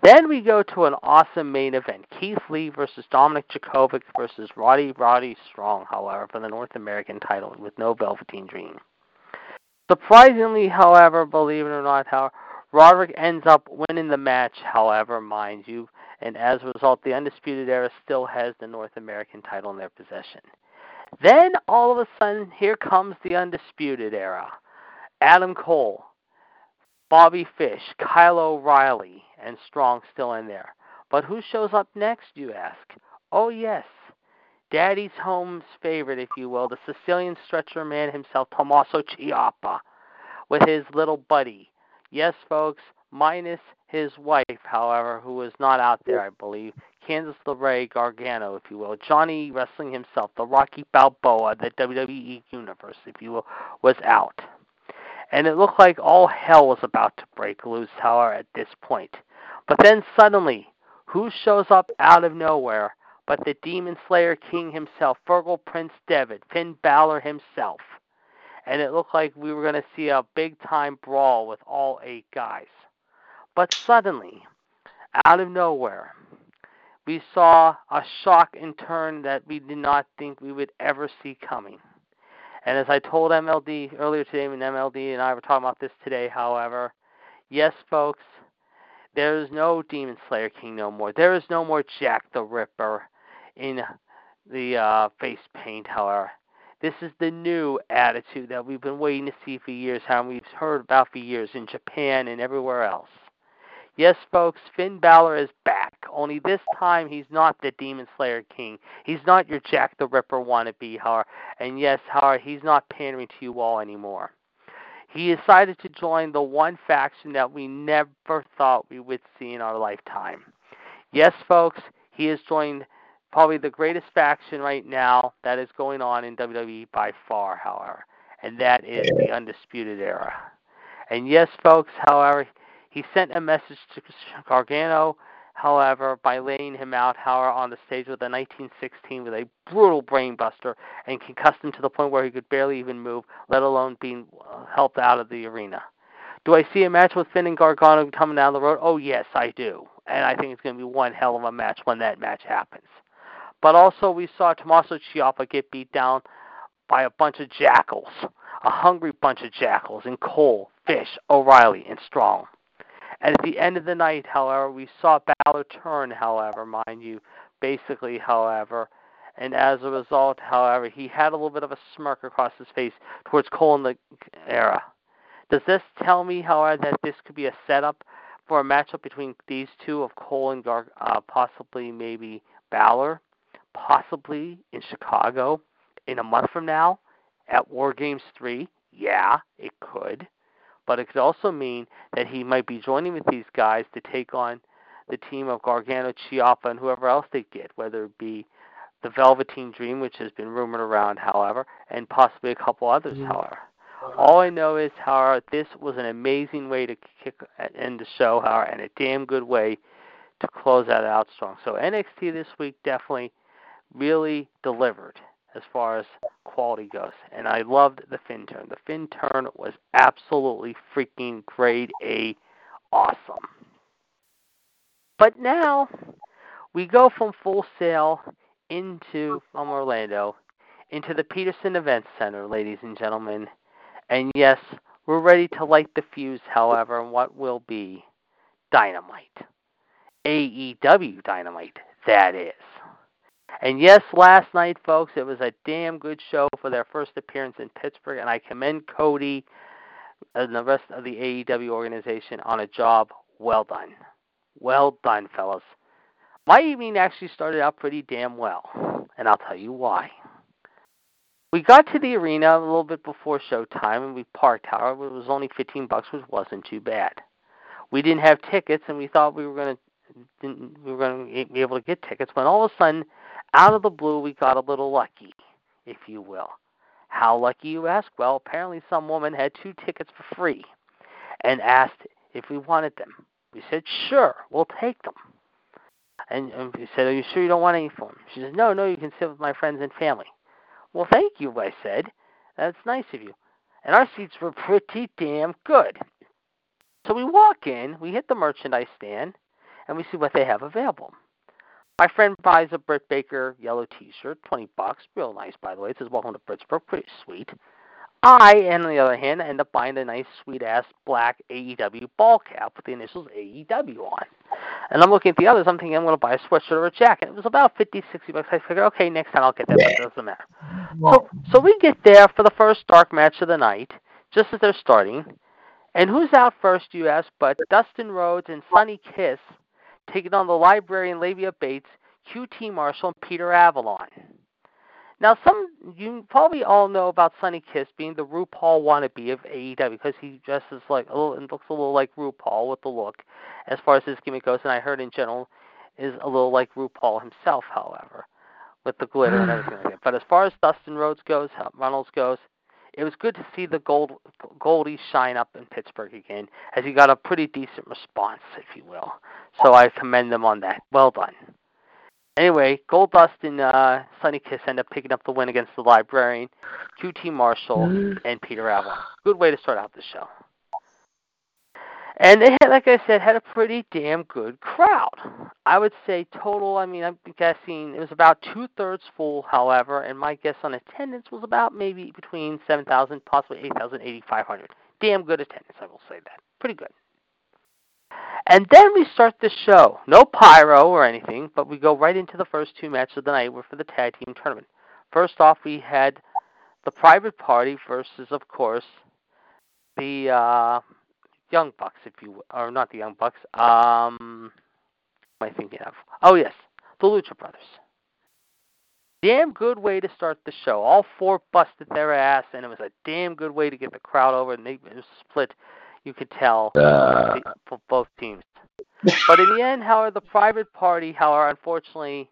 Then we go to an awesome main event. Keith Lee versus Dominik Dijakovic versus Roddy Roddy Strong, however, for the North American title with no Velveteen Dream. Surprisingly, however, believe it or not, however, Roderick ends up winning the match, however, mind you, and as a result, the Undisputed Era still has the North American title in their possession. Then, all of a sudden, here comes the Undisputed Era. Adam Cole, Bobby Fish, Kyle O'Reilly, and Strong still in there. But who shows up next, you ask? Oh, yes. Daddy's home's favorite, if you will, the Sicilian stretcher man himself, Tommaso Ciampa, with his little buddy. Yes, folks, minus his wife, however, who was not out there, I believe, Candice LeRae Gargano, if you will, Johnny Wrestling himself, the Rocky Balboa, the WWE Universe, if you will, was out. And it looked like all hell was about to break loose, however, at this point. But then suddenly, who shows up out of nowhere but the Demon Slayer King himself, Fergal Prince Devitt, Finn Balor himself. And it looked like we were going to see a big time brawl with all eight guys. But suddenly, out of nowhere, we saw a shock and turn that we did not think we would ever see coming. And as I told MLD earlier today, when MLD and I were talking about this today, however, yes, folks, there is no Demon Slayer King no more. There is no more Jack the Ripper in the uh, face paint, however. This is the new attitude that we've been waiting to see for years, how we've heard about for years in Japan and everywhere else. Yes, folks, Finn Balor is back. Only this time he's not the Demon Slayer King. He's not your Jack the Ripper wannabe, however. And yes, however, he's not pandering to you all anymore. He decided to join the one faction that we never thought we would see in our lifetime. Yes, folks, he has joined probably the greatest faction right now that is going on in WWE by far, however, and that is the Undisputed Era. And yes, folks, however, he sent a message to Gargano, however, by laying him out, however, on the stage with a 1916 with a brutal brainbuster and concussed him to the point where he could barely even move, let alone being uh, helped out of the arena. Do I see a match with Finn and Gargano coming down the road? Oh, yes, I do. And I think it's going to be one hell of a match when that match happens. But also, we saw Tommaso Ciampa get beat down by a bunch of jackals, a hungry bunch of jackals and Cole, Fish, O'Reilly, and Strong. At the end of the night, however, we saw Balor turn, however, mind you, basically, however, and as a result, however, he had a little bit of a smirk across his face towards Cole in the era. Does this tell me, however, that this could be a setup for a matchup between these two of Cole and Gar- uh, possibly maybe Balor, possibly in Chicago? In a month from now? At War Games 3? Yeah, it could but it could also mean that he might be joining with these guys to take on the team of Gargano, Ciampa, and whoever else they get, whether it be the Velveteen Dream, which has been rumored around, however, and possibly a couple others, mm-hmm. however. All I know is, however, this was an amazing way to kick end the show, however, and a damn good way to close that out strong. So NXT this week definitely really delivered as far as quality goes. And I loved the Finn turn. The Finn turn was absolutely freaking grade A awesome. But now we go from Full Sail into from Orlando into the Petersen Event Center, ladies and gentlemen. And yes, we're ready to light the fuse, however, and what will be dynamite. AEW dynamite, that is. And yes, last night, folks, it was a damn good show for their first appearance in Pittsburgh, and I commend Cody and the rest of the AEW organization on a job well done. Well done, fellas. My evening actually started out pretty damn well, and I'll tell you why. We got to the arena a little bit before showtime, and we parked. However, it was only 15 bucks, which wasn't too bad. We didn't have tickets, and we thought we were going to we were going to be able to get tickets. When all of a sudden, out of the blue, we got a little lucky, if you will. How lucky, you ask? Well, apparently some woman had two tickets for free and asked if we wanted them. We said, sure, we'll take them. And, and we said, are you sure you don't want any for them? She said, no, no, you can sit with my friends and family. Well, thank you, I said. That's nice of you. And our seats were pretty damn good. So we walk in, we hit the merchandise stand, and we see what they have available. My friend buys a Britt Baker yellow T-shirt, twenty bucks, real nice by the way. It says "Welcome to Pittsburgh," pretty sweet. I, and on the other hand, end up buying a nice, sweet ass black AEW ball cap with the initials AEW on. And I'm looking at the others. I'm thinking I'm going to buy a sweatshirt or a jacket. It was about fifty, sixty bucks. I figure, okay, next time I'll get that, but it doesn't matter. So, so we get there for the first dark match of the night, just as they're starting. And who's out first, you ask? But Dustin Rhodes and Sonny Kiss taking on the librarian Leva Bates, QT Marshall, and Peter Avalon. Now, some you probably all know about Sonny Kiss being the RuPaul wannabe of AEW because he dresses like a little and looks a little like RuPaul with the look, as far as his gimmick goes. And I heard in general is a little like RuPaul himself, however, with the glitter and everything like that. But as far as Dustin Rhodes goes, Runnels goes, it was good to see the gold Goldie shine up in Pittsburgh again, as he got a pretty decent response, if you will. So I commend them on that. Well done. Anyway, Goldust and uh, Sonny Kiss end up picking up the win against the Librarian, QT Marshall, mm-hmm. and Peter Avalon. Good way to start out the show. And they had, like I said, had a pretty damn good crowd. I would say total. I mean, I'm guessing it was about two thirds full. However, and my guess on attendance was about maybe between seven thousand, possibly eight thousand, eighty five hundred. Damn good attendance, I will say that. Pretty good. And then we start the show. No pyro or anything, but we go right into the first two matches of the night. We're for the tag team tournament. First off, we had the Private Party versus, of course, the uh, Young Bucks, if you or not the Young Bucks. Um, am I thinking of? Oh yes, the Lucha Brothers. Damn good way to start the show. All four busted their ass, and it was a damn good way to get the crowd over. And they split you could tell uh, for both teams. but in the end, however, the private party, however, unfortunately,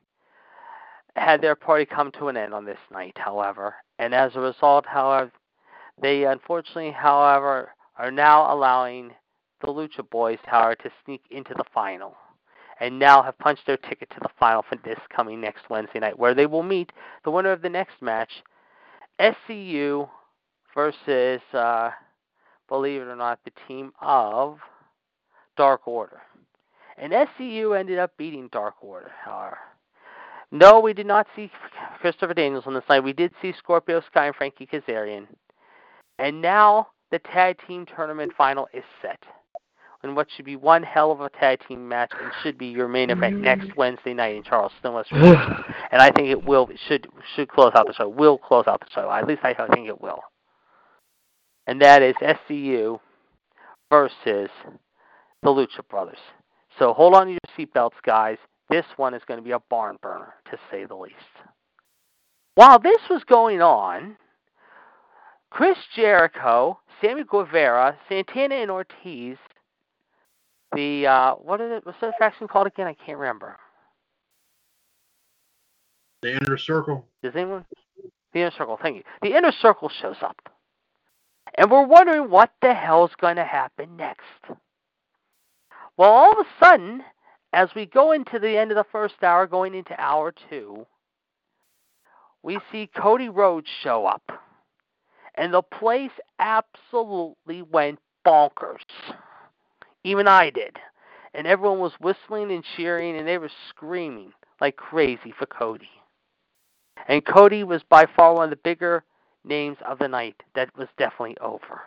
had their party come to an end on this night. However, and as a result, however, they unfortunately, however, are now allowing the Lucha Boys, however, to sneak into the final, and now have punched their ticket to the final for this coming next Wednesday night, where they will meet the winner of the next match, SCU versus. Uh, believe it or not, the team of Dark Order. And SCU ended up beating Dark Order, however. No, we did not see Christopher Daniels on this night. We did see Scorpio Sky and Frankie Kazarian. And now the tag team tournament final is set. And what should be one hell of a tag team match and should be your main event mm. next Wednesday night in Charleston, West Virginia. and I think it will should should close out the show. Will close out the show. At least I think it will and that is SCU versus the Lucha Brothers. So hold on to your seatbelts, guys. This one is going to be a barn burner, to say the least. While this was going on, Chris Jericho, Sammy Guevara, Santana, and Ortiz, the uh, what is it? What's that faction called again? I can't remember. The Inner Circle. Does anyone? The Inner Circle. Thank you. The Inner Circle shows up. And we're wondering what the hell's going to happen next. Well, all of a sudden, as we go into the end of the first hour, going into hour two, we see Cody Rhodes show up. And the place absolutely went bonkers. Even I did. And everyone was whistling and cheering, and they were screaming like crazy for Cody. And Cody was by far one of the bigger names of the night that was definitely over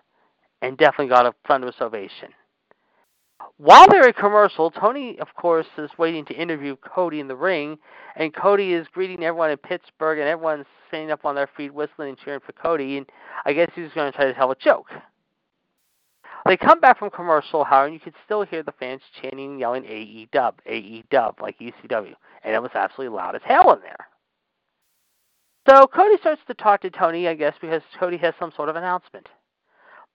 and definitely got a thunderous ovation. While they're in commercial, Tony, of course, is waiting to interview Cody in the ring, and Cody is greeting everyone in Pittsburgh, and everyone's standing up on their feet, whistling and cheering for Cody, and I guess he's going to try to tell a joke. They come back from commercial, however, and you can still hear the fans chanting and yelling AE dub, AE dub, like ECW, and it was absolutely loud as hell in there. So Cody starts to talk to Tony, I guess, because Cody has some sort of announcement.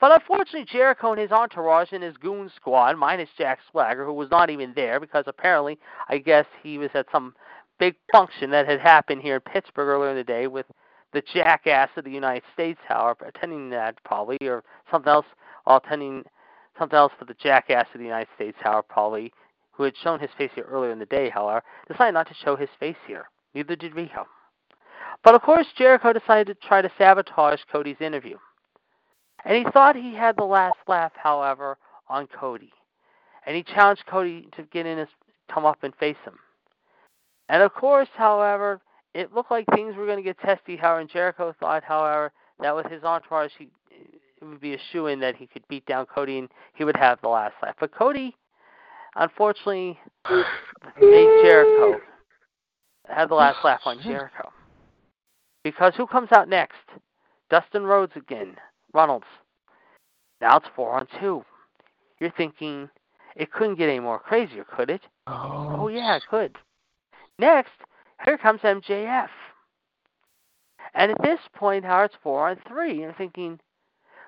But unfortunately, Jericho and his entourage and his goon squad, minus Jack Swagger, who was not even there because apparently, I guess he was at some big function that had happened here in Pittsburgh earlier in the day with the jackass of the United States, however, attending that probably, or something else, while attending something else for the jackass of the United States, however, probably, who had shown his face here earlier in the day, however, decided not to show his face here. Neither did Riho. But of course, Jericho decided to try to sabotage Cody's interview. And he thought he had the last laugh, however, on Cody. And he challenged Cody to get in his come up and face him. And of course, however, it looked like things were going to get testy. However, and Jericho thought, however, that with his entourage, he, it would be a shoe in that he could beat down Cody and he would have the last laugh. But Cody, unfortunately, made Jericho had the last laugh on Jericho. Because who comes out next? Dustin Rhodes again. Runnels. Now it's four on two. You're thinking it couldn't get any more crazier, could it? Oh, oh yeah, it could. Next, here comes MJF. And at this point, how it's four on three, and you're thinking,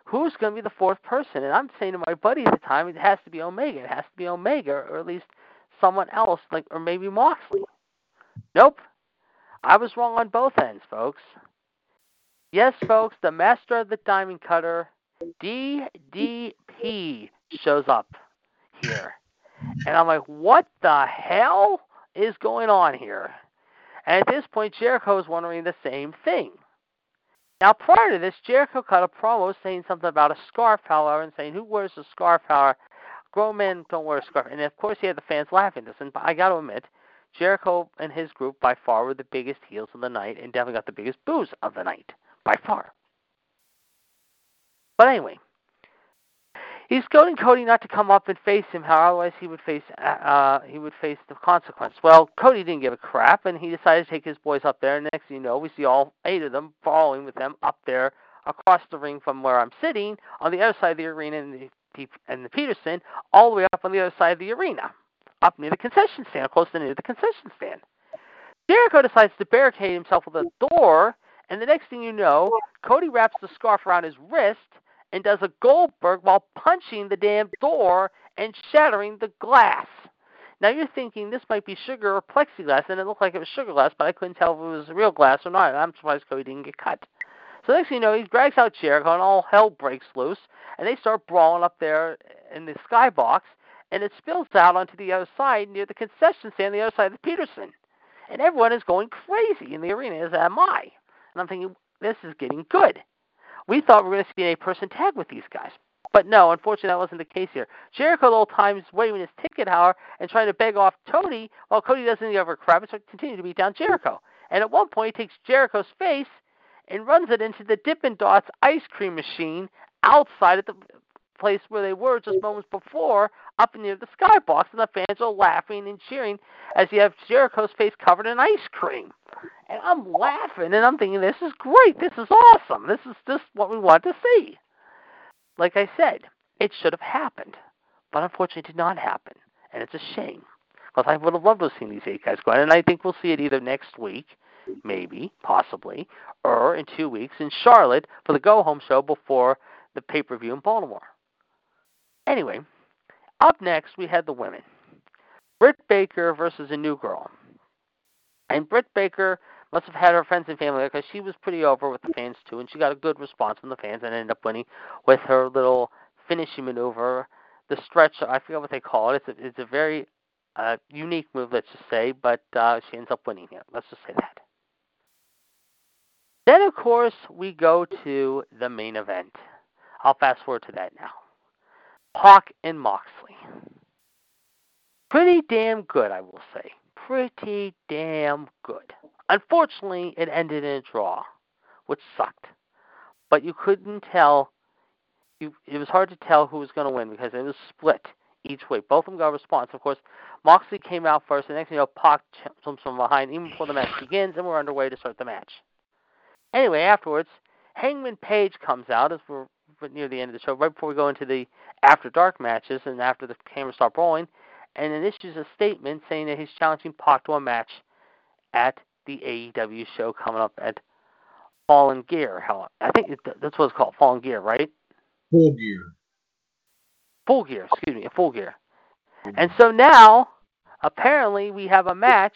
who's going to be the fourth person? And I'm saying to my buddy at the time, it has to be Omega. It has to be Omega, or at least someone else, like or maybe Moxley. Nope, I was wrong on both ends, folks. Yes, folks, the master of the diamond cutter, DDP, shows up here. And I'm like, what the hell is going on here? And at this point, Jericho is wondering the same thing. Now, prior to this, Jericho cut a promo saying something about a scarf, however, and saying, who wears a scarf, however? Grown men don't wear a scarf. And of course, he had the fans laughing at this. And I got to admit, Jericho and his group by far were the biggest heels of the night and definitely got the biggest boos of the night by far. But anyway, he's goading Cody not to come up and face him. How otherwise he would face uh, uh, he would face the consequence. Well, Cody didn't give a crap, and he decided to take his boys up there. And next thing you know, we see all eight of them following with them up there across the ring from where I'm sitting on the other side of the arena in the and the Petersen, all the way up on the other side of the arena up near the concession stand, close to near the concession stand. Jericho decides to barricade himself with a door, and the next thing you know, Cody wraps the scarf around his wrist and does a Goldberg while punching the damn door and shattering the glass. Now you're thinking this might be sugar or plexiglass, and it looked like it was sugar glass, but I couldn't tell if it was real glass or not. I'm surprised Cody didn't get cut. So next thing you know, he drags out Jericho, and all hell breaks loose, and they start brawling up there in the skybox and it spills out onto the other side near the concession stand, the other side of the Petersen. And everyone is going crazy in the arena, as am I. And I'm thinking, this is getting good. We thought we were going to see an eight-person tag with these guys. But no, unfortunately, that wasn't the case here. Jericho the whole time is waving his ticket, however, and trying to beg off Cody, while Cody doesn't a crap and continue to beat down Jericho. And at one point, he takes Jericho's face and runs it into the Dippin' Dots ice cream machine outside of the place where they were just moments before, up near the skybox, and the fans are laughing and cheering as you have Jericho's face covered in ice cream. And I'm laughing, and I'm thinking, this is great. This is awesome. This is just what we want to see. Like I said, it should have happened, but unfortunately, it did not happen, and it's a shame. Because I would have loved to have seen these eight guys go on, and I think we'll see it either next week, maybe, possibly, or in two weeks in Charlotte for the go home show before the pay per view in Baltimore. Anyway, up next we had the women. Britt Baker versus a new girl. And Britt Baker must have had her friends and family because she was pretty over with the fans too, and she got a good response from the fans and ended up winning with her little finishing maneuver, the stretch. I forget what they call it. It's a, it's a very uh, unique move, let's just say, but uh, she ends up winning here. Let's just say that. Then, of course, we go to the main event. I'll fast forward to that now. Pac and Moxley. Pretty damn good, I will say. Pretty damn good. Unfortunately, it ended in a draw, which sucked. But you couldn't tell. You, it was hard to tell who was going to win because it was split each way. Both of them got response. Of course, Moxley came out first, and next thing you know, Pac comes from behind even before the match begins, and we're underway to start the match. Anyway, afterwards, Hangman Page comes out as we're near the end of the show, right before we go into the after dark matches and after the cameras start rolling, and then issues a statement saying that he's challenging Pac to a match at the AEW show coming up at Fallen Gear. Hell, I think that's what it's called, Fallen Gear, right? Full Gear. Full Gear, excuse me, Full Gear. And so now, apparently, we have a match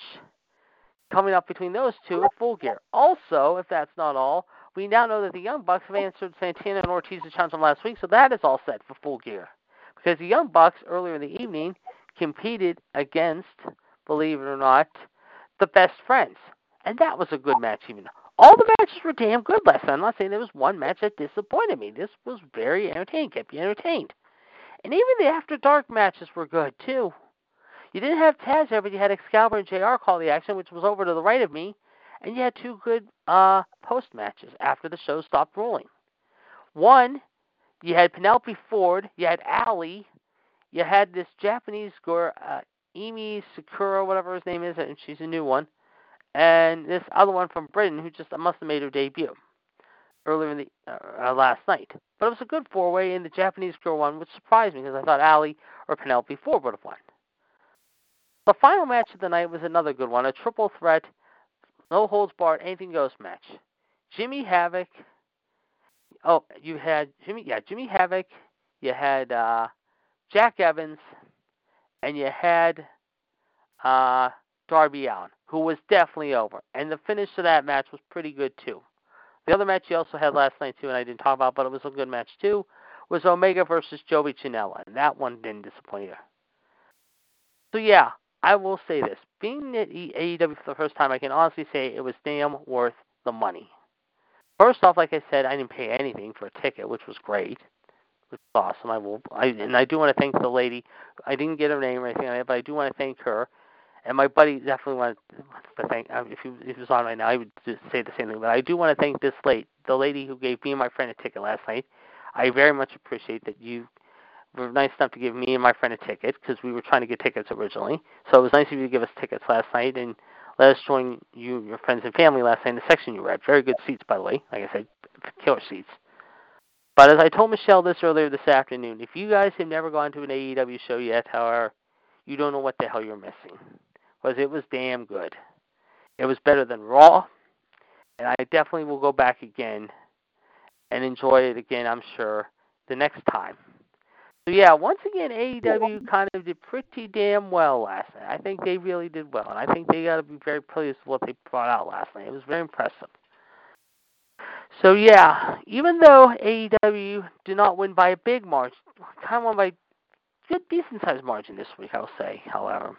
coming up between those two at Full Gear. Also, if that's not all, we now know that the Young Bucks have answered Santana and Ortiz's challenge from last week, so that is all set for full gear. Because the Young Bucks earlier in the evening competed against, believe it or not, the best friends. And that was a good match even. All the matches were damn good last night. I'm not saying there was one match that disappointed me. This was very entertaining, kept you entertained. And even the after dark matches were good too. You didn't have Taz there, but you had Excalibur and JR call the action, which was over to the right of me and you had two good uh, post matches after the show stopped rolling. One, you had Penelope Ford, you had Allie, you had this Japanese girl, uh, Emi Sakura, whatever his name is, and she's a new one, and this other one from Britain who just must have made her debut earlier in the uh, uh, last night. But it was a good four way, and the Japanese girl one, which surprised me because I thought Allie or Penelope Ford would have won. The final match of the night was another good one, a triple threat no holds barred, anything goes match. Jimmy Havoc. Oh, you had Jimmy. Yeah, Jimmy Havoc. You had uh, Jack Evans, and you had uh, Darby Allin, who was definitely over. And the finish of that match was pretty good too. The other match you also had last night too, and I didn't talk about, but it was a good match too, was Omega versus Joey Janela, and that one didn't disappoint either. So yeah, I will say this: being at AEW for the first time, I can honestly say it was damn worth the money. First off, like I said, I didn't pay anything for a ticket, which was great. Which was awesome. I will, I, and I do want to thank the lady. I didn't get her name or anything but I do want to thank her and my buddy definitely wanted to thank. Um, if he, if he was on right now, I would just say the same thing. But I do want to thank this late, the lady who gave me and my friend a ticket last night. I very much appreciate that you were nice enough to give me and my friend a ticket because we were trying to get tickets originally. So it was nice of you to give us tickets last night and let us join you, your friends and family last night in the section you were at. Very good seats, by the way. Like I said, killer seats. But as I told Michelle this earlier this afternoon, if you guys have never gone to an AEW show yet, however, you don't know what the hell you're missing was it was damn good. It was better than Raw, and I definitely will go back again and enjoy it again, I'm sure, the next time. So yeah, once again, AEW kind of did pretty damn well last night. I think they really did well, and I think they got to be very pleased with what they brought out last night. It was very impressive. So yeah, even though AEW did not win by a big margin, kind of won by good, decent sized margin this week, I'll say. However,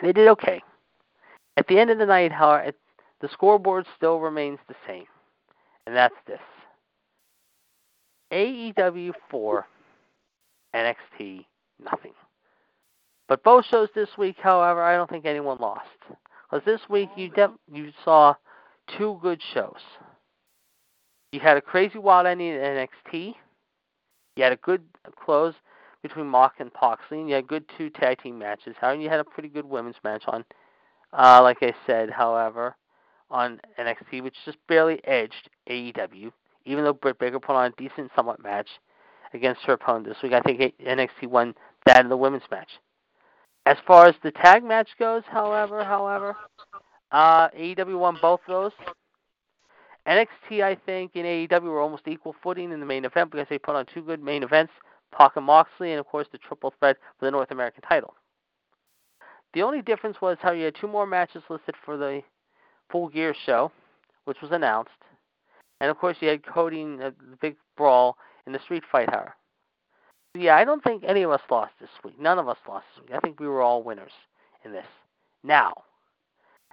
they did okay. At the end of the night, however, the scoreboard still remains the same, and that's this. AEW 4, NXT nothing. But both shows this week, however, I don't think anyone lost. Because this week you de- you saw two good shows. You had a crazy wild ending in NXT. You had a good close between Mock and Moxley, and you had good two tag team matches. However, you had a pretty good women's match on, uh, like I said, however, on NXT, which just barely edged AEW, even though Britt Baker put on a decent, somewhat match against her opponent this week. I think NXT won that in the women's match. As far as the tag match goes, however, however, uh, AEW won both those. NXT, I think, and AEW were almost equal footing in the main event because they put on two good main events. Pac and Moxley, and of course the triple threat for the North American title. The only difference was how you had two more matches listed for the Full Gear show, which was announced, and of course you had Cody and the big brawl in the Street Fight Hour. Yeah, I don't think any of us lost this week. None of us lost this week. I think we were all winners in this. Now,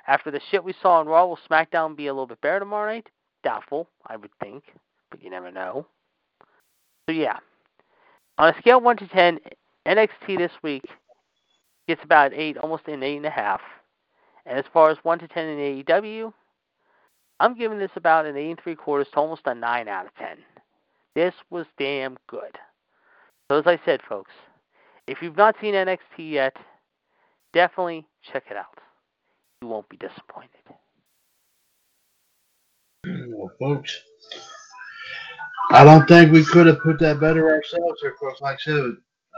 after the shit we saw on Raw, will SmackDown be a little bit better tomorrow night? Doubtful, I would think, but you never know. So yeah, on a scale 1 to 10, NXT this week gets about 8, almost an 8.5. And as far as 1 to 10 in AEW, I'm giving this about an 8 and 3 quarters to almost a 9 out of 10. This was damn good. So as I said, folks, if you've not seen NXT yet, definitely check it out. You won't be disappointed. Well, folks, I don't think we could have put that better ourselves. Of course, like I said,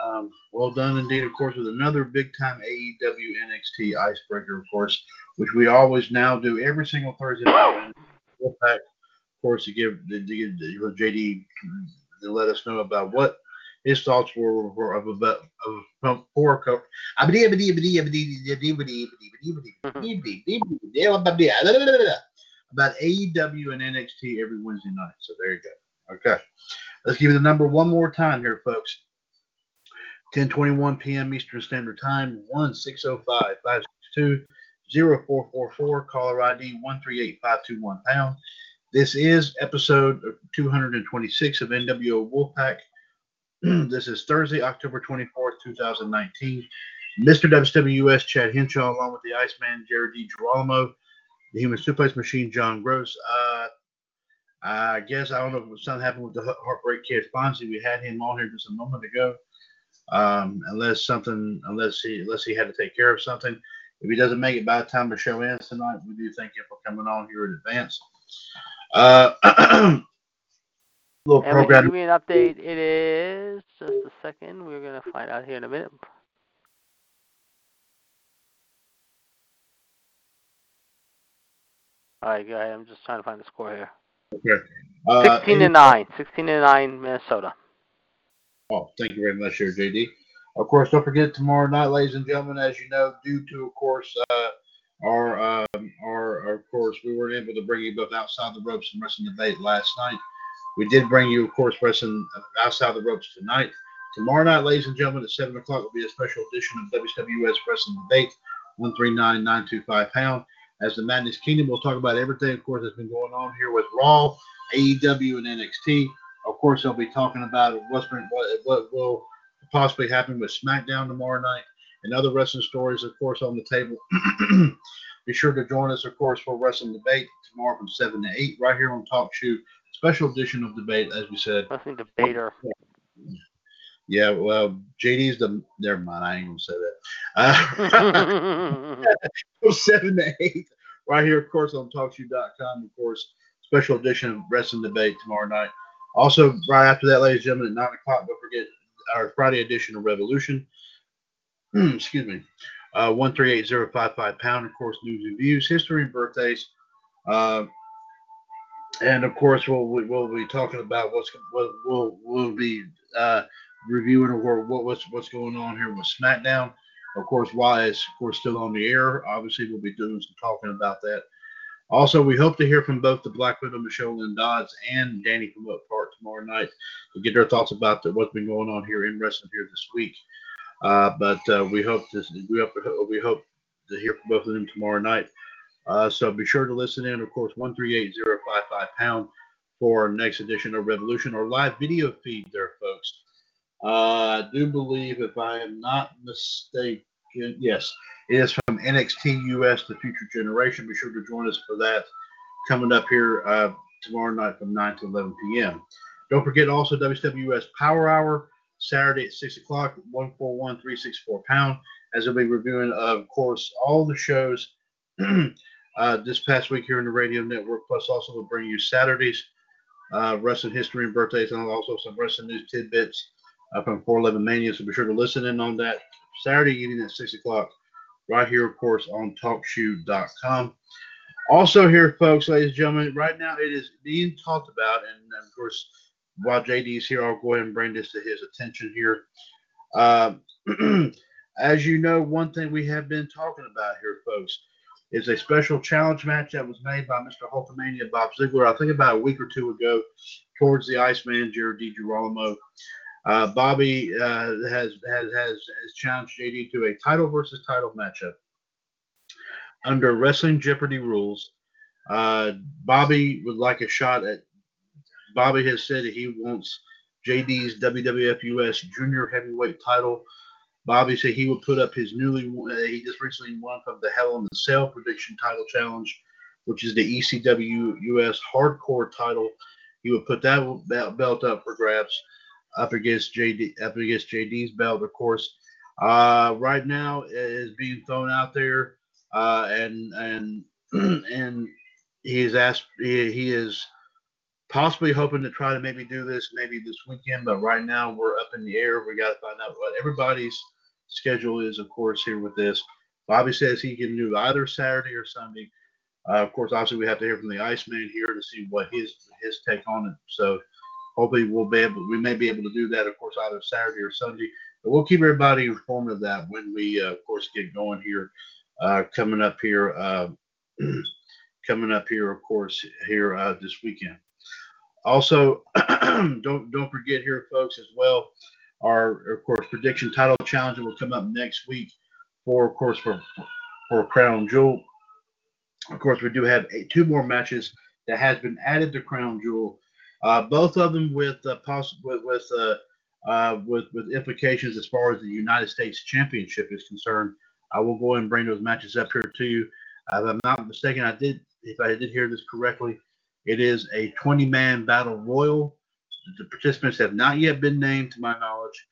um, well done indeed. Of course, with another big time AEW NXT icebreaker, of course, which we always now do every single Thursday night. Of course, to give give JD to let us know about what his thoughts were, of about of four cup about AEW and NXT every Wednesday night. So there you go. Okay. Let's give you the number one more time here, folks. 10:21 p.m. Eastern Standard Time. One six zero oh five five six two zero four four four. Caller ID one three eight five two one pound. This is episode 226 of NWO Wolfpac. this is Thursday, October 24th, 2019. Mr. WWS Chad Henshaw, along with the Iceman Jared DiGirolamo, the Human Suplex Machine John Gross. Uh, I guess I don't know if something happened with the Heartbreak Kid Fonzie. We had him on here just a moment ago. Um, unless something, unless he, unless he had to take care of something. If he doesn't make it by the time the show ends tonight, we do thank him for coming on here in advance. Uh, little and program. Give me an update. It is just a second. We're gonna find out here in a minute. All right, go ahead. I'm just trying to find the score here. Okay. Uh, 16 to 9. 16 to 9, Minnesota. Oh, thank you very much, there, JD. Of course, don't forget tomorrow night, ladies and gentlemen. As you know, due to, of course, uh, our, um, our, of course, we weren't able to bring you both outside the ropes and wrestling debate last night. We did bring you, of course, wrestling outside the ropes tonight. Tomorrow night, ladies and gentlemen, at 7 o'clock will be a special edition of WWS Wrestling Debate, 139925 pound. As the Madness Kingdom, we'll talk about everything, of course, that's been going on here with Raw, AEW, and NXT. Of course, they'll be talking about what's been, what, what will possibly happen with SmackDown tomorrow night and other wrestling stories, of course, on the table. Be sure to join us, of course, for Wrestling Debate tomorrow from 7 to 8 right here on TalkShoe. Special edition of Debate, as we said. Wrestling Debater. Yeah, well, JD's the. Never mind, I ain't gonna say that. Uh, seven to eight, right here, of course, on TalkShoe.com. Of course, special edition of Wrestling Debate tomorrow night. Also, right after that, ladies and gentlemen, at nine o'clock, don't forget our Friday edition of Revolution. Excuse me. Uh, one three eight zero five five pound. Of course, news and views, history and birthdays. Uh, and of course, we'll we'll be talking about what's what we'll we'll be uh, reviewing or what, what's what's going on here with SmackDown. Of course, why is of course still on the air. Obviously, we'll be doing some talking about that. Also, we hope to hear from both the Black Widow, Michelle Lynn Dodds, and Danny from Oak Park tomorrow night to get their thoughts about the, what's been going on here in wrestling here this week. Uh, but uh, we hope to we hope we hope to hear from both of them tomorrow night. Uh, so be sure to listen in. Of course, one three eight zero five five pound for next edition of Revolution or live video feed there, folks. Uh, I do believe, if I am not mistaken, yes, it is from NXT US, The Future Generation. Be sure to join us for that coming up here uh, tomorrow night from 9 to 11 p.m. Don't forget also WWS Power Hour, Saturday at 6 o'clock, 141364 pound, as we'll be reviewing, of course, all the shows uh, this past week here in the radio network. Plus, also we'll bring you Saturdays, uh, wrestling history and birthdays, and also some wrestling news tidbits uh, from 411 Mania. So be sure to listen in on that Saturday evening at 6 o'clock, right here, of course, on TalkShoe.com. Also, here, folks, ladies and gentlemen, right now it is being talked about, and of course, while JD is here, I'll go ahead and bring this to his attention here. Uh, as you know, one thing we have been talking about here, folks, is a special challenge match that was made by Mr. Hulkamania Bob Ziegler, I think about a week or two ago, towards the Iceman, Jared DiGirolamo. Uh, Bobby uh, has, has has has challenged JD to a title versus title matchup under Wrestling Jeopardy rules. Uh, Bobby would like a shot at. Bobby has said that he wants JD's WWF US Junior Heavyweight title. Bobby said he would put up his newly uh, he just recently won from the Hell in the Cell prediction title challenge, which is the ECW US Hardcore title. He would put that belt up for grabs up against JD up against JD's belt, of course. Uh, right now is being thrown out there, uh, and and and he is asked he, he is possibly hoping to try to maybe do this maybe this weekend, but right now we're up in the air. We got to find out what everybody's schedule is, of course, here with this. Bobby says he can do either Saturday or Sunday. Uh, of course, obviously we have to hear from the Iceman here to see what his his take on it. So hopefully we'll be able we may be able to do that of course either saturday or sunday but we'll keep everybody informed of that when we uh, of course get going here uh, coming up here uh, coming up here of course here uh, this weekend also don't don't forget here folks as well our of course prediction title challenge will come up next week for of course for for crown jewel of course we do have eight, two more matches that has been added to crown jewel uh, both of them with uh, poss- with with, uh, uh, with with implications as far as the United States Championship is concerned. I will go and bring those matches up here to you. If I'm not mistaken, I did. If I did hear this correctly, it is a 20-man battle royal. The participants have not yet been named, to my knowledge,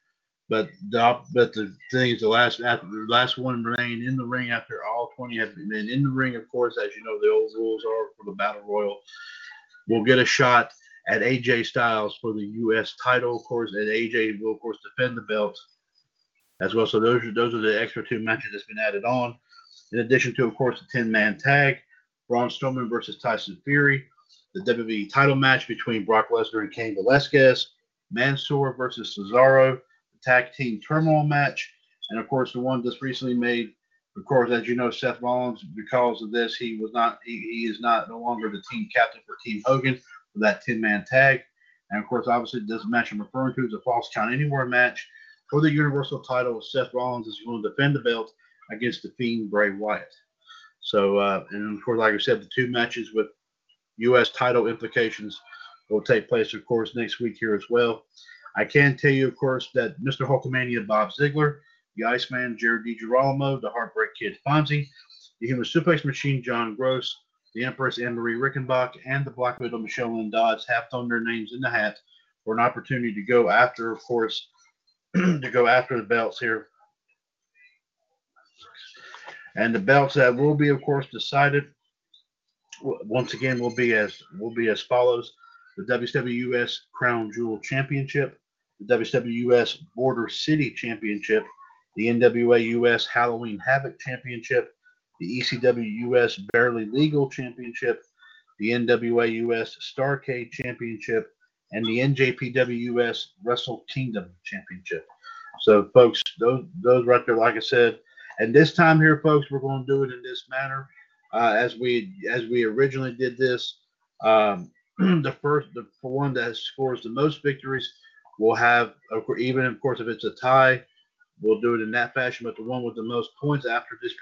but the but the thing is, the last after the last one remain in the ring after all 20 have been in the ring. Of course, as you know, the old rules are for the battle royal. We'll get a shot at AJ Styles for the U.S. title, of course, and AJ will, of course, defend the belt as well. So those are those are the extra two matches that's been added on. In addition to, of course, the 10 man tag. Braun Strowman versus Tyson Fury, the WWE title match between Brock Lesnar and Cain Velasquez, Mansoor versus Cesaro, the tag team turmoil match, and of course the one just recently made. Of course, as you know, Seth Rollins, because of this, he was not he, he is not no longer the team captain for Team Hogan for that 10-man tag. And of course, obviously, this match I'm referring to is a false count anywhere match for the Universal title. Seth Rollins is going to defend the belt against the Fiend Bray Wyatt. So, uh, and of course, like I said, the two matches with U.S. title implications will take place, of course, next week here as well. I can tell you, of course, that Mr. Hulkamania Bob Ziegler, the Iceman Jared DiGirolamo, the Heartbreak Kid Fonzie, the Human Suplex Machine John Gross, the Empress Anne Marie Rickenbach, and the Black Widow Michelle Lynn Dodds have thrown their names in the hat for an opportunity to go after, of course, to go after the belts here. And the belts that will be, of course, decided once again will be as will be as follows: the WWS Crown Jewel Championship, the WWS Border City Championship, the NWA US Halloween Havoc Championship, the ECW US Barely Legal Championship, the NWA US Starcade Championship, and the NJPW US Wrestle Kingdom Championship. So, folks, those those right there, like I said, and this time here, folks, we're going to do it in this manner, uh, as we as we originally did this. Um, the first, the one that scores the most victories will have, even of course, if it's a tie, we'll do it in that fashion. But the one with the most points after this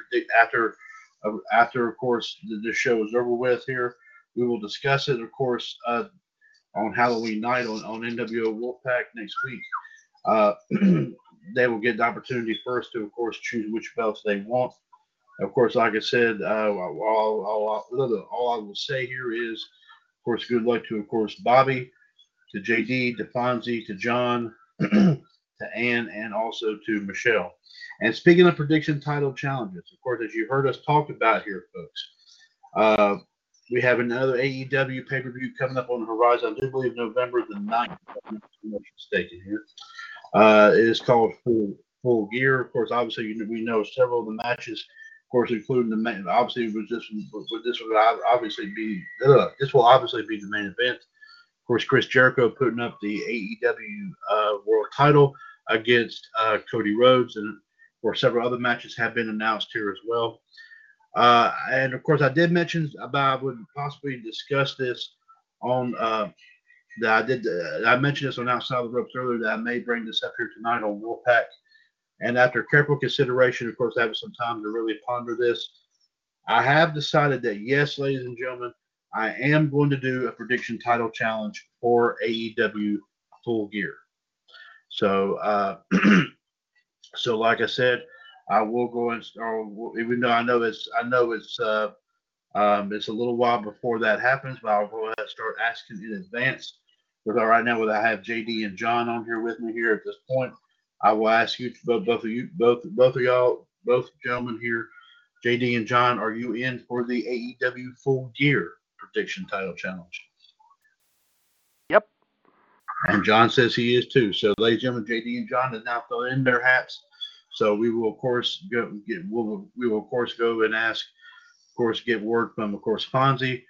after uh, after of course the, the show is over with here, we will discuss it, of course, uh, on Halloween night on, on NWO Wolfpac next week. Uh, they will get the opportunity first to, of course, choose which belts they want. Of course, like I said, uh, all, all, all, all I will say here is, of course, good luck to, of course, Bobby, to JD, to Fonzie, to John, to Ann, and also to Michelle. And speaking of prediction title challenges, of course, as you heard us talk about here, folks, uh, we have another AEW pay per view coming up on the horizon. I do believe November the 9th. I'm not mistaken here. Uh, it is called Full Full Gear. Of course, obviously you we know several of the matches. Course, including the main. Obviously, was this this would obviously be this will obviously be the main event. Of course, Chris Jericho putting up the AEW uh, World Title against uh, Cody Rhodes, and course, several other matches have been announced here as well. Uh, and of course, I did mention about I would possibly discuss this on uh, that I did. Uh, I mentioned this on Outside the Ropes earlier that I may bring this up here tonight on Wolfpac. And after careful consideration, of course, having some time to really ponder this, I have decided that yes, ladies and gentlemen, I am going to do a prediction title challenge for AEW Full Gear. So, uh, so like I said, I will go and or even though I know it's I know it's uh, um, it's a little while before that happens, but I'll go ahead and start asking in advance with right now, with I have JD and John on here with me here at this point, I will ask you both both of you both both of y'all both gentlemen here, JD and John, are you in for the AEW Full Gear Prediction Title Challenge? Yep. And John says he is too. So, ladies and gentlemen, JD and John have now thrown in their hats. So we will of course go get we'll, we will of course go and ask, of course, get word from of course Fonzie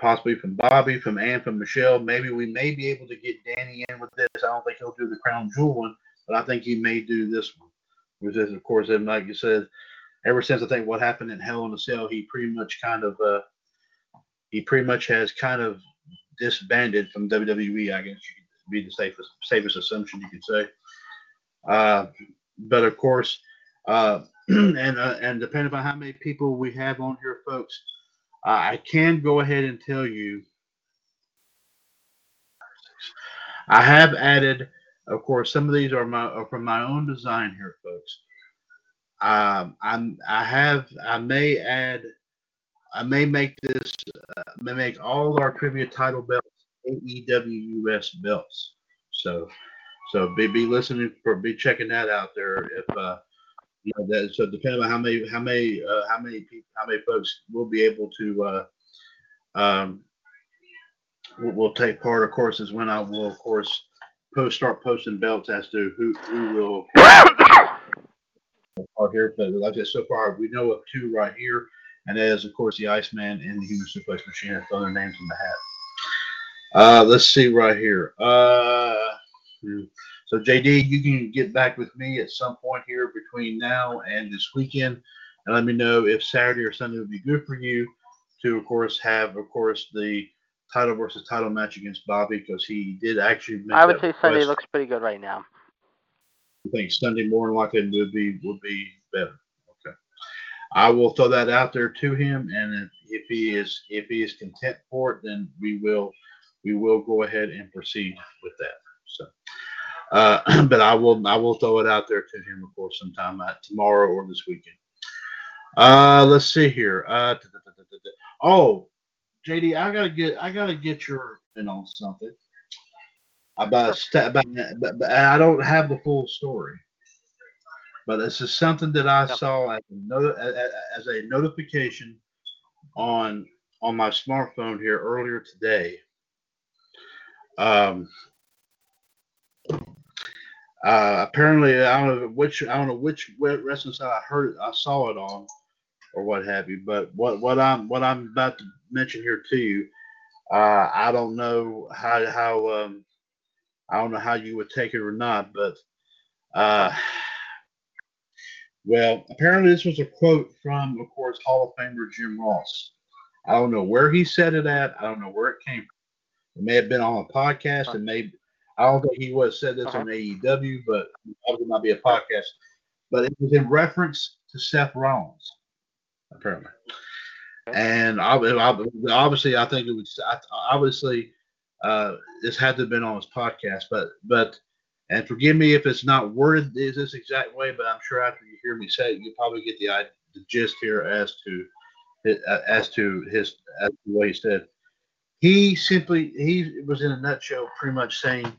possibly from Bobby, from Ann, from Michelle. Maybe we may be able to get Danny in with this. I don't think he'll do the Crown Jewel one, but I think he may do this one. Which is, of course, and like you said, ever since I think what happened in Hell in a Cell, he pretty much kind of uh, he pretty much has kind of disbanded from WWE. I guess you could be the safest safest assumption you could say. Uh, but of course, uh, and uh, and depending on how many people we have on here, folks, I can go ahead and tell you. I have added, of course, some of these are my are from my own design here, folks. Um, I'm I have I may add, I may make this, uh, may make all our trivia title belts AEW US belts. So, so be be listening for be checking that out there if uh, you know that so depending on how many how many uh, how many people how many folks will be able to uh, um, will, will take part of course is when I will of course post start posting belts as to who who will are here but like I said so far we know of two right here and that is, of course, the Iceman and the Human Suplex Machine have thrown their names in the hat. Uh, let's see right here. Uh, so JD, you can get back with me at some point here between now and this weekend, and let me know if Saturday or Sunday would be good for you to, of course, have, of course, the title versus title match against Bobby because he did actually. I would say Sunday looks pretty good right now. I think Sunday more than likely would be would be better. Okay, I will throw that out there to him, and if he is if he is content for it, then we will we will go ahead and proceed with that. So, uh, but I will I will throw it out there to him, of course, sometime uh, tomorrow or this weekend. Uh, let's see here. Uh, oh, JD, I gotta get I gotta get your opinion on something about about but I don't have the full story. But this is something that I saw as a, as a notification on on my smartphone here earlier today. Um, uh, apparently, I don't know which I don't know which wrestling site I heard it, I saw it on, or what have you. But what what I'm what I'm about to mention here too. uh, I don't know how how um, I don't know how you would take it or not, but uh, well, apparently this was a quote from, of course, Hall of Famer Jim Ross. I don't know where he said it at. I don't know where it came from. It may have been on a podcast. It may. I don't think he was said this uh-huh. on AEW, but it might be a podcast. But it was in reference to Seth Rollins, apparently. And obviously, I think it was obviously uh, this had to have been on his podcast, but but and forgive me if it's not worded this exact way, but I'm sure after you hear me say it, you probably get the the gist here as to uh, as to his as to what he said. He simply he was in a nutshell pretty much saying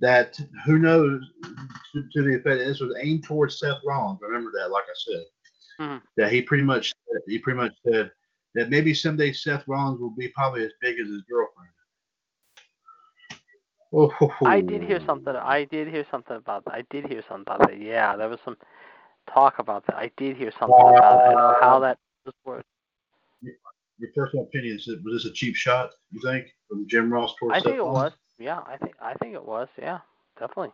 that who knows to, to the effect this was aimed towards Seth Rollins. Remember that, like I said, mm-hmm. that he pretty much he pretty much said that maybe someday Seth Rollins will be probably as big as his girlfriend. Oh. I did hear something. I did hear something about that. I did hear something about that. Yeah, there was some talk about that. I did hear something uh, about it. I don't know how that was worded. Your personal opinion is it was this a cheap shot? You think from Jim Ross towards? I think it was. Yeah, I think I think it was. Yeah, definitely.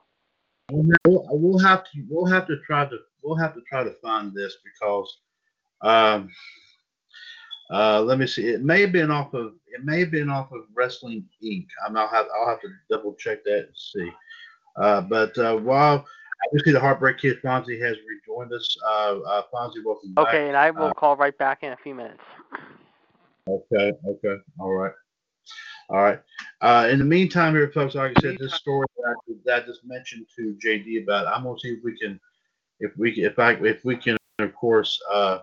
We'll, we'll have to we'll have to try to we'll have to try to find this because um, uh, let me see. It may have been off of it may have been off of Wrestling Inc. I'm I'll have I'll have to double check that and see. Uh, but uh, while I see the Heartbreak Kid Fonzie has rejoined us. Uh, uh, Fonzie, welcome back. Okay, and I will uh, call right back in a few minutes. Okay. Okay. All right. All right. Uh, in the meantime, here, folks, like I said, this story that I, that I just mentioned to JD about, I'm gonna see if we can, if we if I if we can, of course, uh,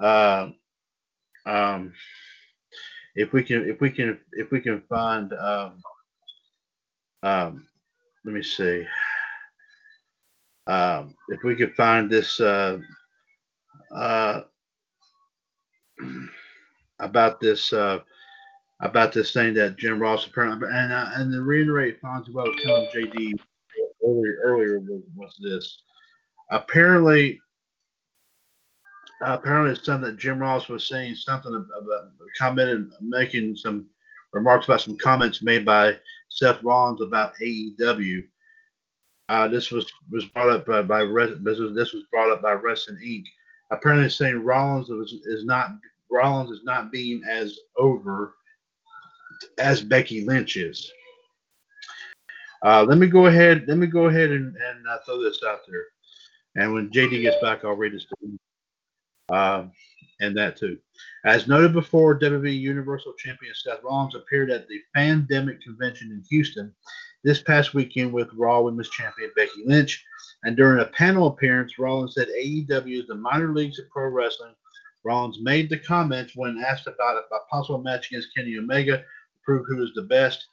uh, um, if we can if we can if we can find um, um, let me see. Um, if we could find this uh, uh, about this uh, about this thing that Jim Ross apparently and uh, and to reiterate Fonzie what telling JD earlier earlier was, was this. Apparently apparently it's something that Jim Ross was saying something about commented, making some remarks about some comments made by Seth Rollins about AEW. Uh, this was was brought up by, by this was this was brought up by Wrestling Inc. Apparently, saying Rollins is, is not Rollins is not being as over as Becky Lynch is. Uh, let me go ahead. Let me go ahead and, and uh, throw this out there. And when JD gets back, I'll read this to him uh, and that too. As noted before, WWE Universal Champion Seth Rollins appeared at the Fandemic Convention in Houston this past weekend with Raw Women's Champion Becky Lynch. And during a panel appearance, Rollins said AEW is the minor leagues of pro wrestling. Rollins made the comments when asked about a possible match against Kenny Omega to prove who is the best.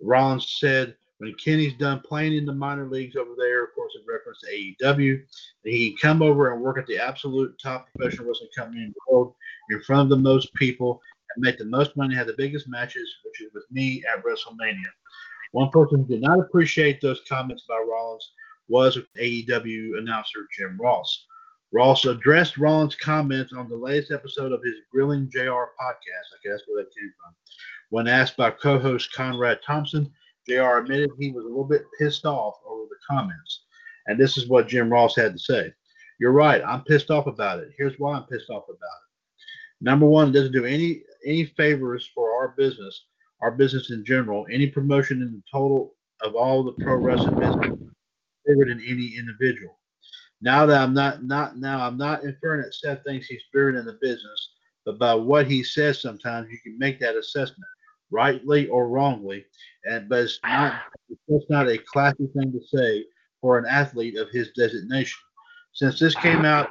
Rollins said, when Kenny's done playing in the minor leagues over there, of course, in reference to AEW, he come over and work at the absolute top professional wrestling company in the world in front of the most people and make the most money, have the biggest matches, which is with me at WrestleMania. One person who did not appreciate those comments by Rollins was AEW announcer Jim Ross. Ross addressed Rollins' comments on the latest episode of his Grilling JR podcast. I guess where that came from. When asked by co host Conrad Thompson, JR admitted he was a little bit pissed off over the comments. And this is what Jim Ross had to say. You're right. I'm pissed off about it. Here's why I'm pissed off about it. Number one, it doesn't do any any favors for our business, our business in general. Any promotion in the total of all the pro wrestling business bigger than any individual. Now that I'm not not now I'm not inferring that Seth thinks he's bigger in the business, but by what he says sometimes you can make that assessment, rightly or wrongly. And but it's not ah. it's not a classy thing to say for an athlete of his designation. Since this came ah. out,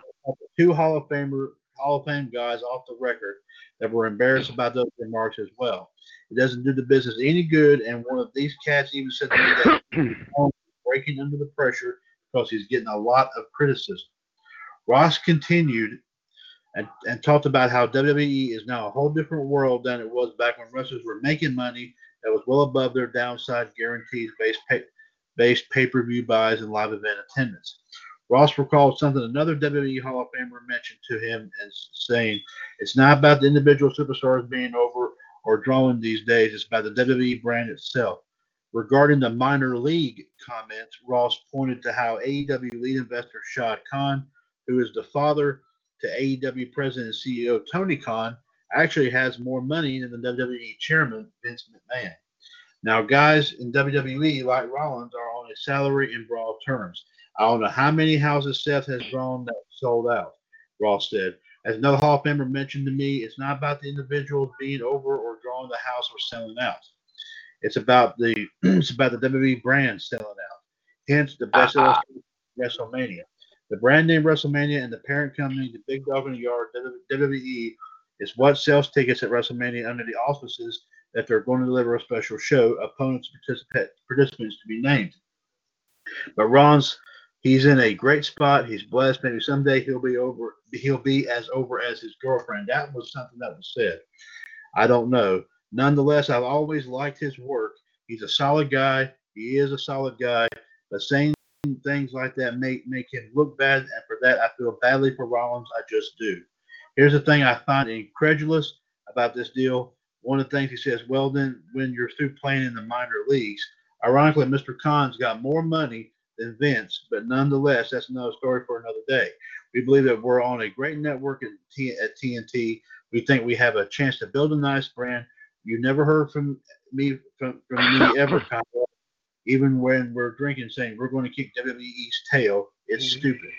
two Hall of Famer Hall of Fame guys off the record that were embarrassed about those remarks as well. It doesn't do the business any good, and one of these cats even said to me that breaking under the pressure because he's getting a lot of criticism. Ross continued and, and talked about how WWE is now a whole different world than it was back when wrestlers were making money that was well above their downside guarantees based pay, based pay-per-view buys and live event attendance. Ross recalled something another WWE Hall of Famer mentioned to him as saying, "It's not about the individual superstars being over or drawing these days. It's about the WWE brand itself. Regarding the minor league comments, Ross pointed to how AEW lead investor Shad Khan, who is the father to AEW president and CEO Tony Khan, actually has more money than the WWE chairman Vince McMahon. Now, guys in WWE like Rollins are on a salary in broad terms. I don't know how many houses Seth has drawn that sold out, Ross said. As another Hall of Famer mentioned to me, it's not about the individuals being over or drawing the house or selling out. It's about the it's about the WWE brand selling out. Hence the best uh-huh. WrestleMania. The brand name WrestleMania and the parent company, the big dog in the yard, WWE, is what sells tickets at WrestleMania under the auspices that they're going to deliver a special show, opponents, participants to be named. But Ron's he's in a great spot. He's blessed. Maybe someday he'll be over. He'll be as over as his girlfriend. That was something that was said. I don't know. Nonetheless, I've always liked his work. He's a solid guy. He is a solid guy. But saying things like that make make him look bad, and for that I feel badly for Rollins. I just do. Here's the thing I find incredulous about this deal. One of the things he says, well, then when you're through playing in the minor leagues, ironically, Mr. Khan's got more money than Vince, but nonetheless, that's another story for another day. We believe that we're on a great network at, TNT. We think we have a chance to build a nice brand. You never heard from me from, from me ever, even when we're drinking, saying we're going to kick WWE's tail. It's mm-hmm. stupid.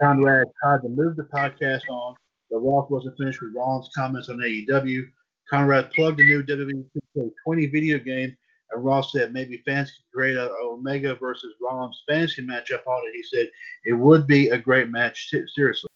Conrad tried to move the podcast on, but Ross wasn't finished with Rollins' comments on AEW. Conrad plugged the new WWE 20 video game and Ross said maybe fans could create a Omega versus Rollins fantasy matchup on it. He said it would be a great match. Seriously.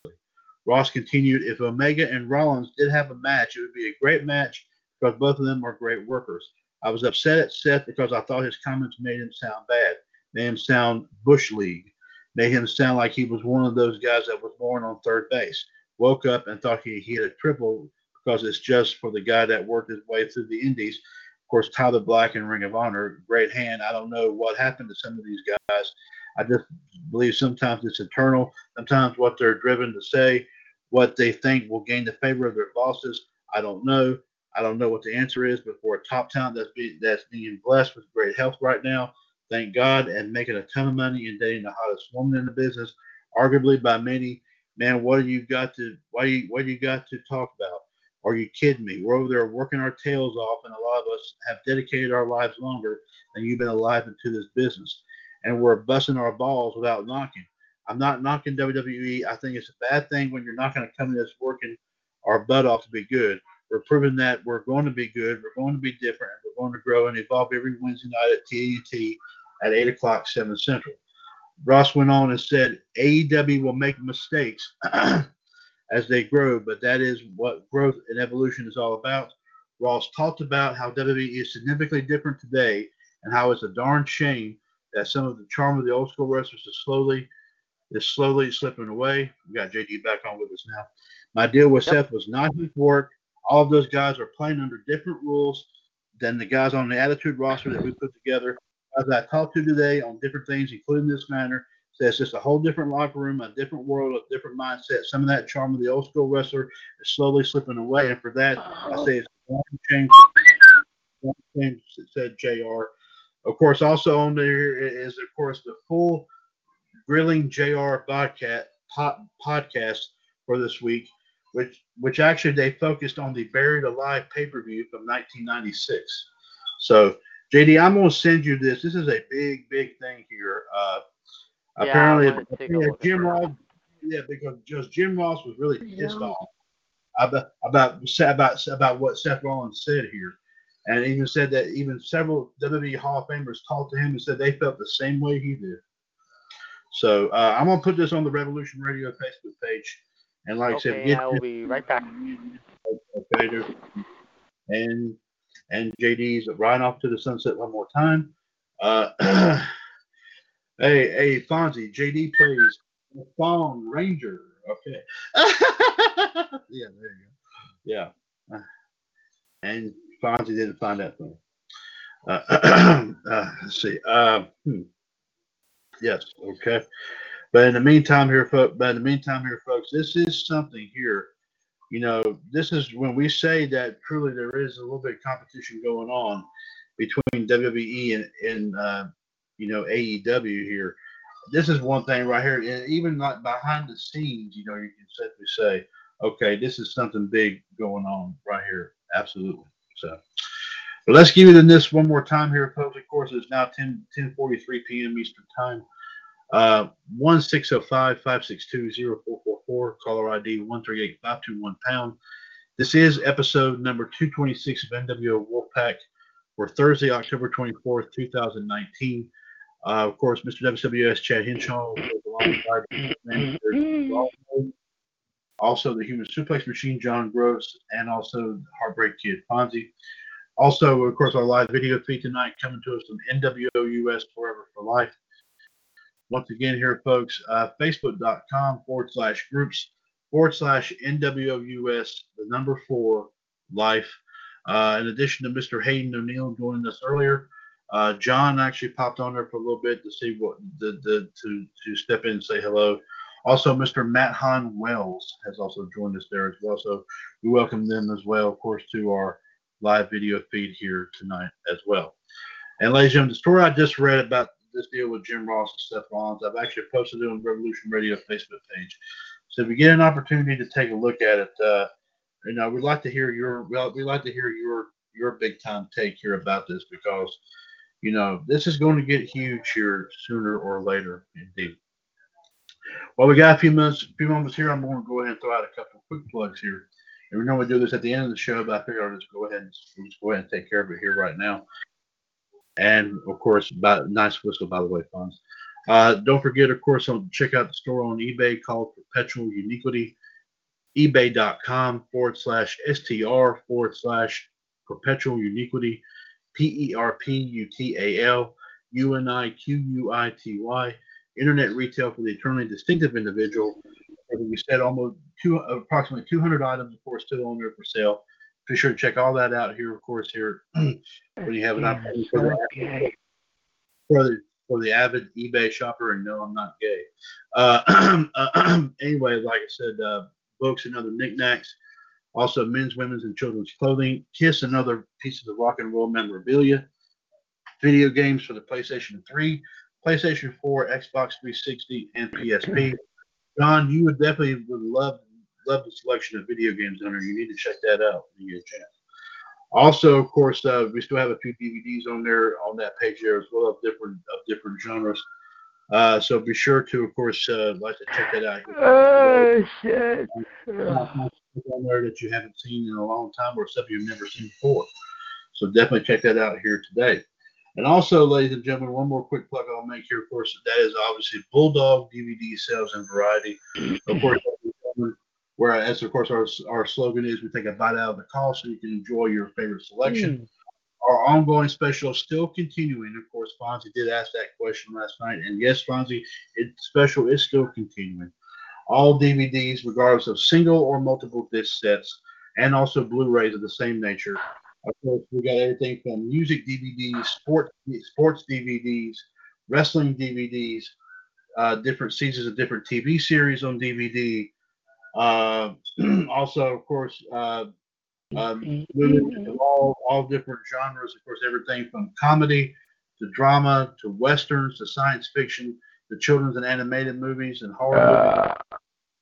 Ross continued, if Omega and Rollins did have a match, it would be a great match because both of them are great workers. I was upset at Seth because I thought his comments made him sound bad, made him sound Bush League, made him sound like he was one of those guys that was born on third base. Woke up and thought he, had a triple because it's just for the guy that worked his way through the Indies of course, Tyler Black and Ring of Honor, great hand. I don't know what happened to some of these guys. I just believe sometimes it's eternal. Sometimes what they're driven to say, what they think will gain the favor of their bosses, I don't know. I don't know what the answer is, but for a top talent that's being that's being blessed with great health right now, thank God, and making a ton of money and dating the hottest woman in the business, arguably by many. Man, what do you got to why what do you got to talk about? Are you kidding me? We're over there working our tails off, and a lot of us have dedicated our lives longer than you've been alive into this business. And we're busting our balls without knocking. I'm not knocking WWE. I think it's a bad thing when you're not going to come in this working our butt off to be good. We're proving that we're going to be good, we're going to be different, we're going to grow and evolve every Wednesday night at TNT at 8 o'clock, 7 Central. Ross went on and said AEW will make mistakes as they grow, but that is what growth and evolution is all about. Ross talked about how WWE is significantly different today and how it's a darn shame that some of the charm of the old school wrestlers is slowly is slowly slipping away. We got JD back on with us now. My deal with yep. Seth was not his work. All of those guys are playing under different rules than the guys on the Attitude roster that we put together. As I talked to today on different things, including this matter, So it's just a whole different locker room, a different world, a different mindset. Some of that charm of the old school wrestler is slowly slipping away, and for that, I say it's one change. Change said JR Of course, also on there is of course the full grilling JR podcast for this week, which which actually they focused on the Buried Alive pay per view from 1996. So JD, I'm gonna send you this. This is a big, big thing here. Uh, Yeah, apparently, I wanna take a yeah, Jim at Ross. Yeah, because just Jim Ross was really pissed off about about about about what Seth Rollins said here, and even said that even several WWE Hall of Famers talked to him and said they felt the same way he did. So uh, I'm gonna put this on the Revolution Radio Facebook page, and like I said, Okay, get I will be right back. okay, and and JD's riding off to the sunset one more time. Uh, hey, hey, Fonzie, JD plays Fawn Ranger. Okay. yeah, there you go. Yeah. And Fonzie didn't find that funny. Uh, uh, let's see. Uh, hmm. Yes. Okay. But in the meantime, here, folks. But in the meantime, here, folks, this is something here. You know, this is when we say that truly there is a little bit of competition going on between WWE and, and uh, you know AEW here. This is one thing right here, and even like behind the scenes, you know, you can safely say, okay, this is something big going on right here. Absolutely. So, but let's give you the this one more time here, folks. Of course, it's now 10 10:43 p.m. Eastern Time. Uh, 1-605-562-0444, caller ID 138-521 pound. This is episode number 226 of NWO Wolfpac for Thursday, October 24th, 2019. Uh, of course, Mr. WWS Chad manager, also the Human Suplex Machine John Gross, and also Heartbreak Kid Fonzie. Also, of course, our live video feed tonight coming to us from NWO US Forever for Life. Once again, here, folks, uh, facebook.com forward slash groups forward slash NWOUS, the number four life. Uh, in addition to Mr. Hayden O'Neill joining us earlier, uh, John actually popped on there for a little bit to see what the, the to to step in and say hello. Also, Mr. Matt Hahn Wells has also joined us there as well. So we welcome them as well, of course, to our live video feed here tonight as well. And ladies and gentlemen, the story I just read about this deal with Jim Ross and Seth Rollins, I've actually posted it on Revolution Radio Facebook page. So if you get an opportunity to take a look at it, uh, you know, we'd like to hear your well, we'd like to hear your your big time take here about this because, you know, this is going to get huge here sooner or later, indeed. Well, we got a few minutes, a few moments here. I'm going to go ahead and throw out a couple of quick plugs here. And we normally do this at the end of the show, but I figured I'll just go ahead and just go ahead and take care of it here right now. And of course, about nice whistle by the way, Fonz. Uh, don't forget, of course, on check out the store on eBay called Perpetual Uniquity. eBay.com forward slash STR forward slash Perpetual Uniquity. P E R P U T A L U N I Q U I T Y. Internet retail for the eternally distinctive individual. As we said, almost two, approximately 200 items, of course, still on there for sale. Be sure to check all that out here, of course, here when you have an opportunity for the, for the, for the avid eBay shopper. And no, I'm not gay. Uh, anyway, like I said, uh, books and other knickknacks. Also, men's, women's, and children's clothing. Kiss and other pieces of rock and roll memorabilia. Video games for the PlayStation 3, PlayStation 4, Xbox 360, and PSP. John, you would definitely would love love the selection of video games on there. You need to check that out when you get a chance. Also, of course, uh, we still have a few DVDs on there on that page there as well of different of different genres. Uh, so be sure to, of course, uh, like to check that out. Oh shit! On there that you haven't seen in a long time or stuff you've never seen before. So definitely check that out here today. And also, ladies and gentlemen, one more quick plug I'll make here, of course, that is obviously Bulldog DVD sales and variety. Of course, whereas, of course, our, our slogan is we take a bite out of the cost so you can enjoy your favorite selection. Our ongoing special is still continuing. Of course, Fonzie did ask that question last night. And yes, Fonzie, it special is still continuing. All DVDs, regardless of single or multiple disc sets, and also Blu-rays of the same nature. Of course, we got everything from music DVDs, sports sports DVDs, wrestling DVDs, uh, different seasons of different TV series on DVD. Uh, also, of course, uh, um, movies of all all different genres. Of course, everything from comedy to drama to westerns to science fiction to children's and animated movies and horror movies.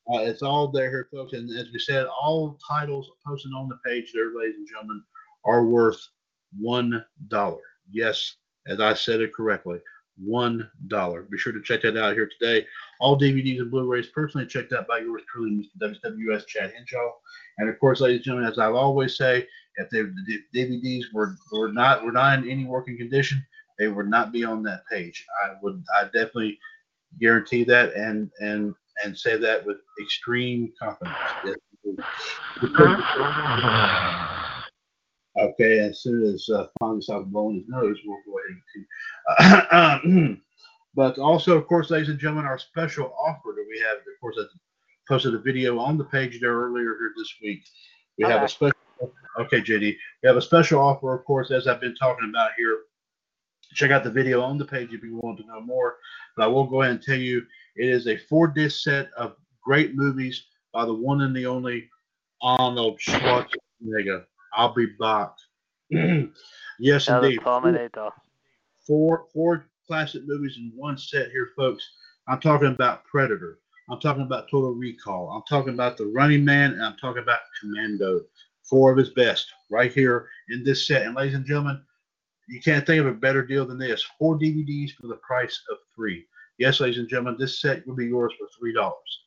Uh, it's all there here, folks. And as we said, all titles posted on the page there, ladies and gentlemen, are worth one dollar. Yes, as I said it correctly, one dollar. Be sure to check that out here today. All DVDs and Blu-rays personally checked out by yours truly, Mr. WWS Chad Henshaw. And of course, ladies and gentlemen, as I always say, if the DVDs were, were not were not in any working condition, they would not be on that page. I would I definitely guarantee that and and and say that with extreme confidence. okay, as soon as uh, Fonzie stops blowing his nose, we'll go ahead and but also, of course, ladies and gentlemen, our special offer that we have, of course, I posted a video on the page there earlier here this week. We okay. have a special. Okay, JD, we have a special offer, of course, as I've been talking about here. Check out the video on the page if you want to know more. But I will go ahead and tell you it is a four disc set of great movies by the one and the only Arnold Schwarzenegger. I'll be back. yes, indeed. Four, four classic movies in one set here, folks. I'm talking about Predator. I'm talking about Total Recall. I'm talking about The Running Man, and I'm talking about Commando. Four of his best right here in this set. And ladies and gentlemen, you can't think of a better deal than this. Four DVDs for the price of three. Yes, ladies and gentlemen, this set will be yours for three dollars.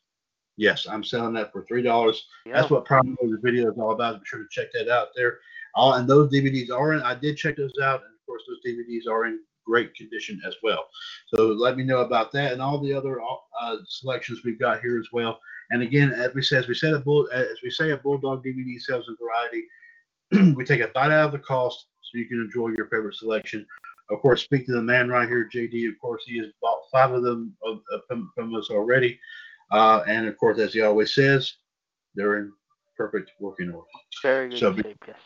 Yes, I'm selling that for three dollars. That's what Prime the video is all about. Be sure to check that out there. All and those DVDs are in. I did check those out, and of course, those DVDs are in great condition as well. So let me know about that and all the other uh, selections we've got here as well. And again, as we say, as we say, a bull, as we say, a Bulldog DVD sells a variety. we take a bite out of the cost so you can enjoy your favorite selection. Of course, speak to the man right here, JD. Of course, he has bought five of them of, of, from, from, us already. Uh, and of course, as he always says, they're in perfect working order. Very good so, shape, yes.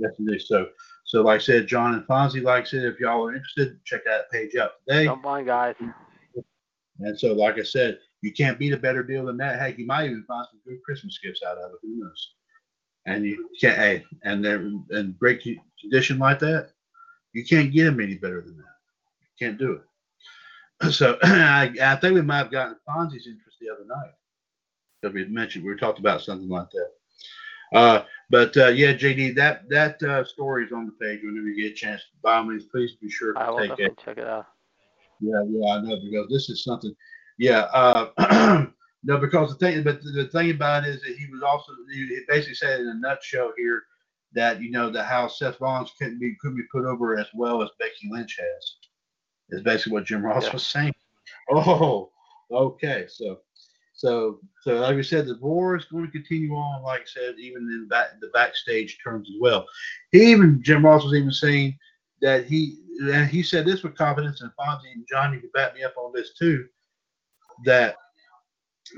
Definitely so. So, like I said, John and Fonzie, like I said, if y'all are interested, check that page out today. Don't mind, guys. And so, like I said, you can't beat a better deal than that. Heck, you might even find some good Christmas gifts out of it. Who knows? And you can't, hey, and they're in great condition like that, you can't get them any better than that. You can't do it. So I, I think we might have gotten Fonzie's interest the other night. That we mentioned we talked about something like that. Uh, but uh, yeah, JD, that that uh, story is on the page. Whenever you get a chance, by all means, please be sure to I will take it. Check it out. Yeah, yeah, I know because this is something. Yeah, uh, no, because the thing, but the thing about it is that he was also he basically said in a nutshell here that you know the how Seth Rollins couldn't be could be put over as well as Becky Lynch has. Is basically what Jim Ross yeah. was saying. Oh, okay. So, so, so like we said, the war is going to continue on. Like I said, even in back, the backstage terms as well. He even Jim Ross was even saying that he and he said this with confidence, and Fonzie and Johnny could back me up on this too. That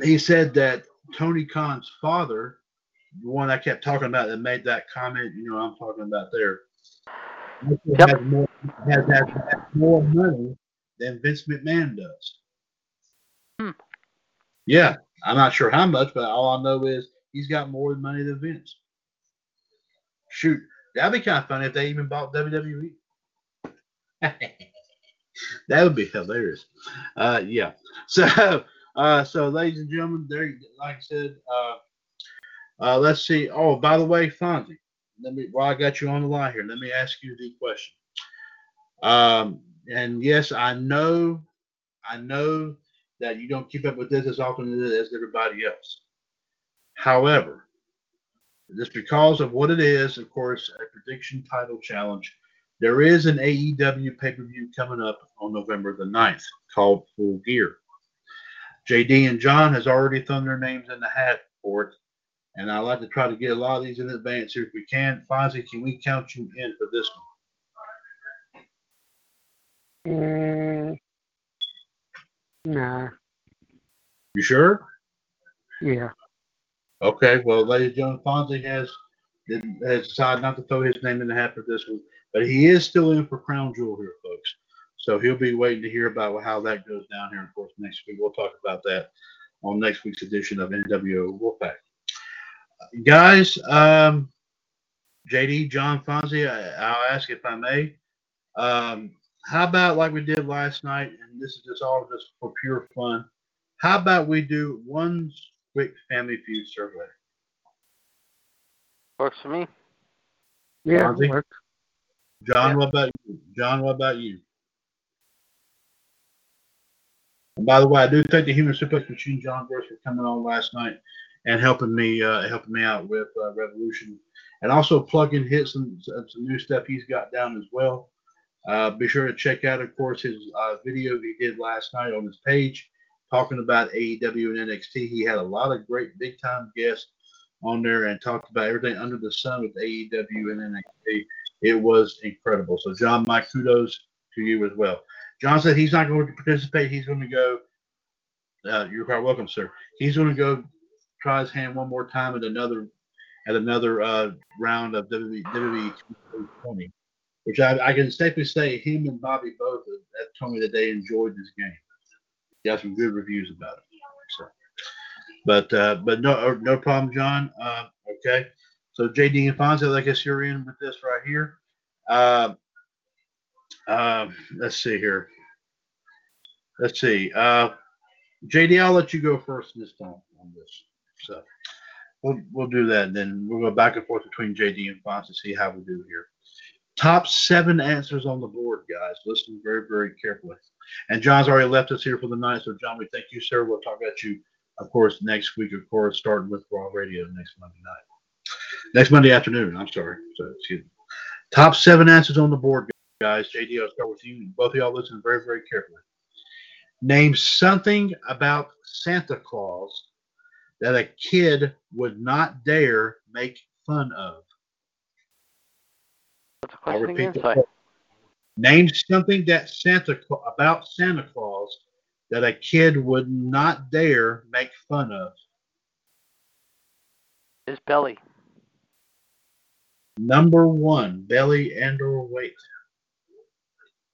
he said that Tony Khan's father the one I kept talking about that made that comment, you know, I'm talking about there. Yep. Has, more, has, has, has more money than Vince McMahon does. Yeah, I'm not sure how much, but all I know is he's got more money than Vince. Shoot, that'd be kind of funny if they even bought WWE. that would be hilarious. Uh, yeah. So, uh, so ladies and gentlemen, there, like I said, uh, uh, let's see. Oh, by the way, Fonzie, let me while I got you on the line here, let me ask you the question. Um, and yes, I know, I know that you don't keep up with this as often as everybody else. However, just because of what it is, of course, a prediction title challenge, there is an AEW pay per view coming up on November the 9th called Full Gear. JD and John has already thrown their names in the hat for it and I like to try to get a lot of these in advance here if we can. Fonzie, can we count you in for this one? Mm, nah. You sure? Yeah. Okay. Well, ladies and gentlemen, Fonzie has has decided not to throw his name in the hat for this one, but he is still in for Crown Jewel here, folks. So he'll be waiting to hear about how that goes down here. Of course, next week. We'll talk about that on next week's edition of NWO Wolfpac. Guys, um, JD, John Fonzie, I, will ask if I may. Um, how about like we did last night, and this is just all just for pure fun. How about we do one quick Family Feud survey? Works for me. Yeah, works. John, yeah. what about you? John, what about you? And by the way, I do thank the Human Suplex Machine, John Gross, for coming on last night and helping me uh, helping me out with uh, Revolution, and also plugging hits some some new stuff he's got down as well. Uh, be sure to check out, of course, his uh, video he did last night on his page talking about AEW and NXT. He had a lot of great big time guests on there and talked about everything under the sun with AEW and NXT. It was incredible. So, John, my kudos to you as well. John said he's not going to participate. He's going to go. Uh, you're quite welcome, sir. He's going to go try his hand one more time at another at another uh, round of WWE, WWE 20, which I, I, can safely say him and Bobby both have told me that they enjoyed this game. Got some good reviews about it. So, but uh, but no uh, no problem, John. Uh, okay, so JD and Fonzie, I guess you're in with this right here. Uh, um, let's see here. Let's see. Uh, JD, I'll let you go first this time on this. So we'll we'll do that, and then we'll go back and forth between JD and Fonz to see how we do here. Top seven answers on the board, guys. Listen very, very carefully. And John's already left us here for the night. So, John, we thank you, sir. We'll talk about you, of course, next week, of course, starting with Raw Radio next Monday night. Next Monday afternoon, I'm sorry. So, excuse me. Top seven answers on the board, guys. JD, I'll start with you. Both of y'all listen very, very carefully. Name something about Santa Claus that a kid would not dare make fun of. What's the question again? Sorry. Name something that Santa about Santa Claus that a kid would not dare make fun of. His belly. Number one, belly and or weight.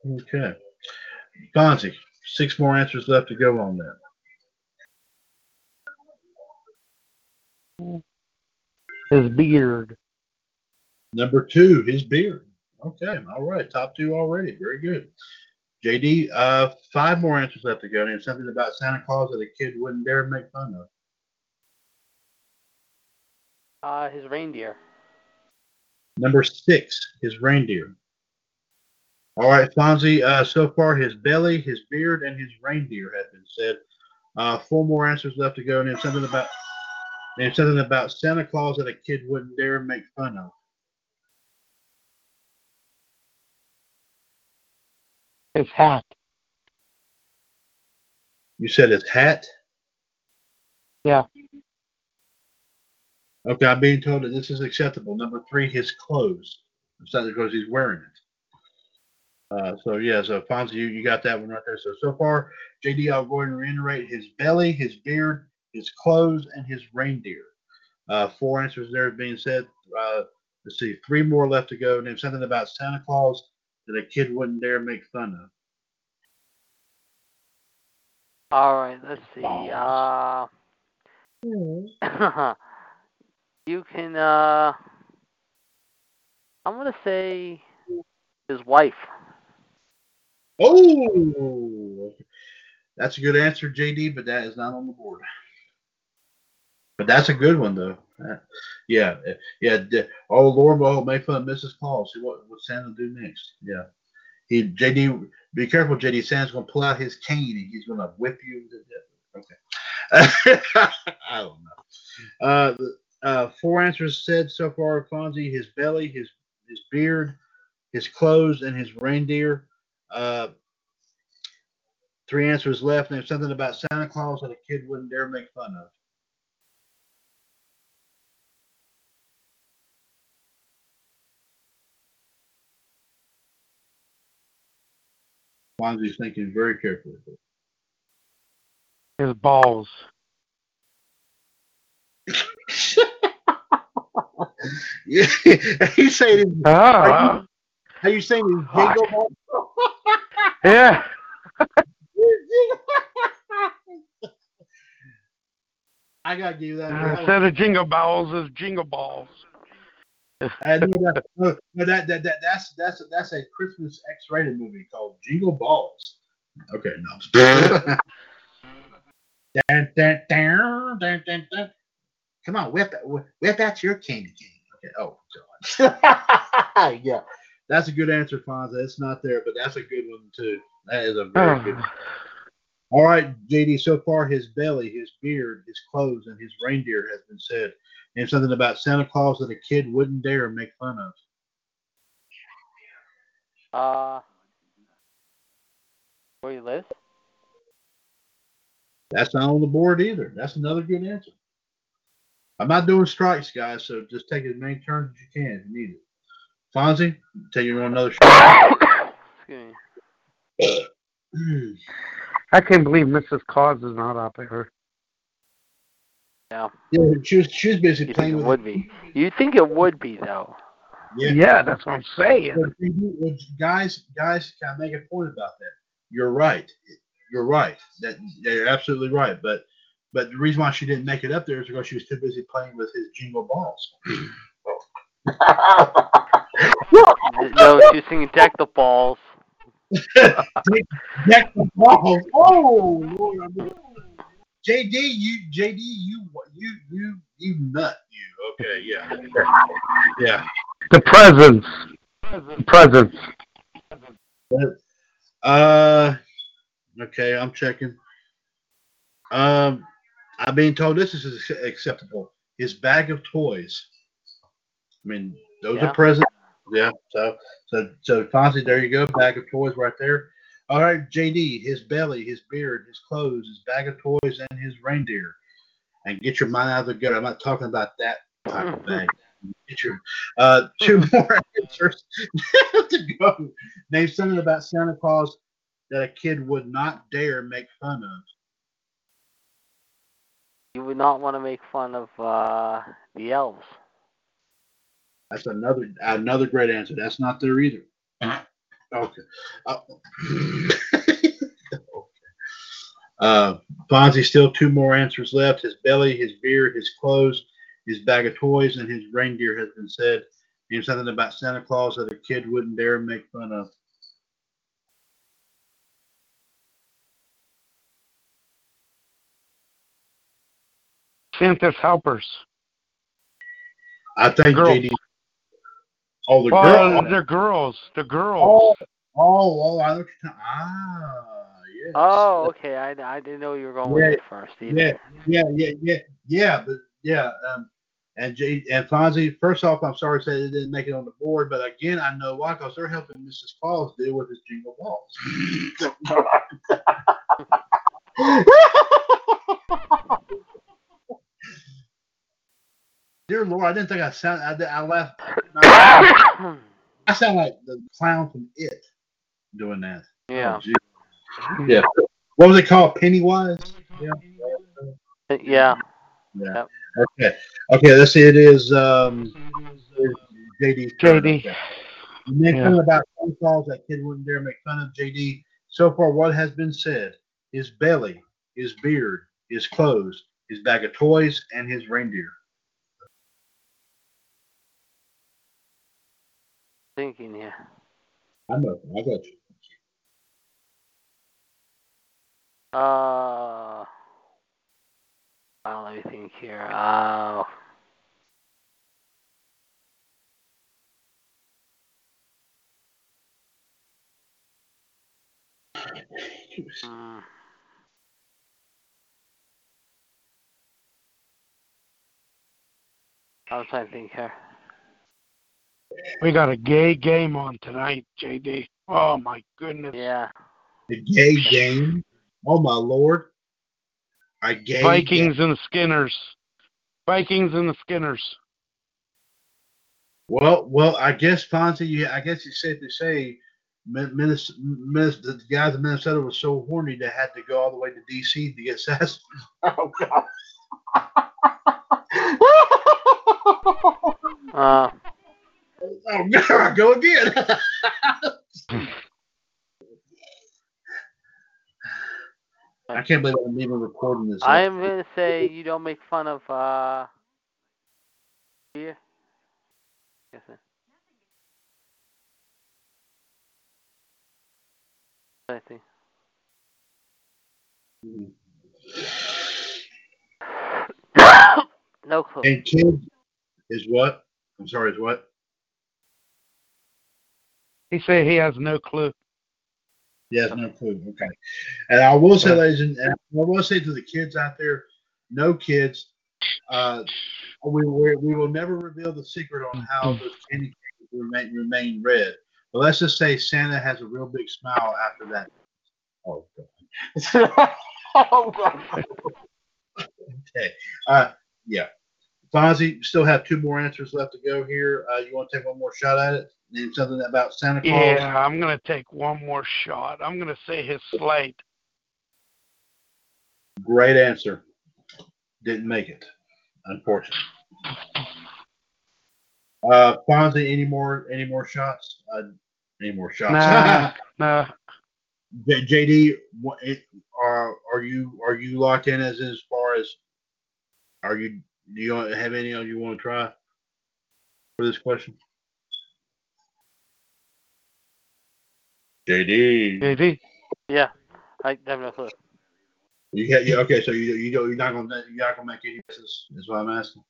Okay. Fonzie, six more answers left to go on that. His beard. Number two, his beard. Okay, all right. Top two already. Very good. JD, uh, five more answers left to go. And something about Santa Claus that a kid wouldn't dare make fun of. Uh, his reindeer. Number six, his reindeer. All right, Fonzie. Uh, so far, his belly, his beard, and his reindeer have been said. Uh, four more answers left to go, and then something about and something about Santa Claus that a kid wouldn't dare make fun of. His hat. You said his hat? Yeah. Okay, I'm being told that this is acceptable. Number three, his clothes. It's not because he's wearing it. Uh, so yeah, so Fonzie, you, you got that one right there. So so far, JD, I'll go ahead and reiterate his belly, his beard, his clothes, and his reindeer. Uh, four answers there being said. Uh, let's see, three more left to go. Name something about Santa Claus that a kid wouldn't dare make fun of. All right, let's see. Uh, you can. Uh, I'm gonna say his wife. Oh, that's a good answer, JD, but that is not on the board. But that's a good one though. Yeah, yeah. Oh Lord, will make fun of Mrs. Claus. See what what Santa do next? Yeah. He JD, be careful, JD. Santa's gonna pull out his cane and he's gonna whip you. Okay. I don't know. Uh, uh, four answers said so far. Fonzie, his belly, his his beard, his clothes, and his reindeer. Uh, three answers left. And there's something about Santa Claus that a kid wouldn't dare make fun of. Wanzu's thinking very carefully. His balls. he's you saying? Oh. Are you, are you saying jingle balls? yeah. I gotta give that. Instead of jingle balls, is jingle balls. I know that, no, no, that, that, that, that's that's that's a Christmas X-rated movie called Jingle Balls. Okay, no. dun, dun, dun, dun, dun, dun. Come on, whip, whip, whip out your candy cane. Okay. Oh, God. yeah, that's a good answer, Fonza. It's not there, but that's a good one too. That is a very good. One. All right, JD. So far, his belly, his beard, his clothes, and his reindeer has been said and something about Santa Claus that a kid wouldn't dare make fun of. Uh, where you live? That's not on the board either. That's another good answer. I'm not doing strikes, guys, so just take as many turns as you can if you need it. Fonzie, take you on another shot. I can't believe Mrs. Claus is not up here. Yeah. Yeah, she was she was busy you playing think with it would be. You think it would be though? Yeah, yeah that's what I'm saying. Guys, guys, can I make a point about that? You're right. You're right. That you're absolutely right. But but the reason why she didn't make it up there is because she was too busy playing with his jingle balls. no, she's singing deck the balls. Deck the balls. Oh Lord, JD, you JD, you you you you nut you. Okay, yeah, yeah. The presents, presents. Uh, okay, I'm checking. Um, I'm being told this is acceptable. His bag of toys. I mean, those Yeah. are presents. Yeah. So so so Fonzie, there you go. Bag of toys right there. All right, JD, his belly, his beard, his clothes, his bag of toys, and his reindeer. And get your mind out of the gutter. I'm not talking about that type of bag. Get your uh, two more answers to go. Name something about Santa Claus that a kid would not dare make fun of. You would not want to make fun of uh, the elves. That's another another great answer. That's not there either. Okay. Uh, okay. Uh, Fonzie, still two more answers left. His belly, his beard, his clothes, his bag of toys, and his reindeer has been said. Name something about Santa Claus that a kid wouldn't dare make fun of. Santa's helpers. I think Girls. JD. Oh, the Well, girl. they're girls. The girls. Oh, oh, oh, I look at Ah, yes. Oh, okay. I, I didn't know you were going with Yeah, it first either. Yeah, yeah, yeah, yeah, yeah, but yeah, um, and J and Fonzie. First off, I'm sorry to say they didn't make it on the board, but again, I know why because they're helping Mrs. Claus deal with his jingle balls. Dear Lord, I didn't think I sound. I, did- I laughed. I sound like the clown from It doing that. yeah. Oh, yeah. What was it called? Pennywise. Yeah. Yeah. Yeah. Yep. Okay. Okay. Let's see. It is um, JD. JD. You mentioned Yeah. about phone calls that kid wouldn't dare make fun of JD. So far, what has been said? His belly, his beard, his clothes, his bag of toys, and his reindeer. Thinking here. I know. I got you. Uh, well, let me think here. Uh, hmm. I was trying to think here. We got a gay game on tonight, JD. Oh my goodness. Yeah. The gay game. Oh my lord. I gay Vikings and the Skinners. Vikings and the Skinners. Well, well, I guess Fonzie, you, I guess it's safe to say, Minnesota, Minnesota, the guys in Minnesota were so horny they had to go all the way to D.C. to get sass. Oh God! Uh, oh God! Go again. I can't believe I'm even recording this. I am going to say you don't make fun of. uh Yeah. Yes, sir. I think. Mhm. no clue. And kids is what? I'm sorry, is what? He said he has no clue. Yes, no clue. Okay. And I will say, ladies and and I will say to the kids out there, no kids, uh, we, we we will never reveal the secret on how those candy canes remain remain red. But let's just say Santa has a real big smile after that. Oh, God. oh, God. okay. Uh, yeah. Fonzie, still have two more answers left to go here. Uh, you want to take one more shot at it? Name something about Santa Claus. Yeah, I'm gonna take one more shot. I'm gonna say his slate. Great answer. Didn't make it, unfortunately. Uh, Fonzie, any more any more shots? Uh, any more shots? Nah, nah. J- JD, what, it, are are you are you locked in as as far as are you do you have any of you want to try for this question? JD, JD. Yeah, I have no clue. you got you okay? So you you don't you're not gonna you're not gonna make any guesses? Is what I'm asking.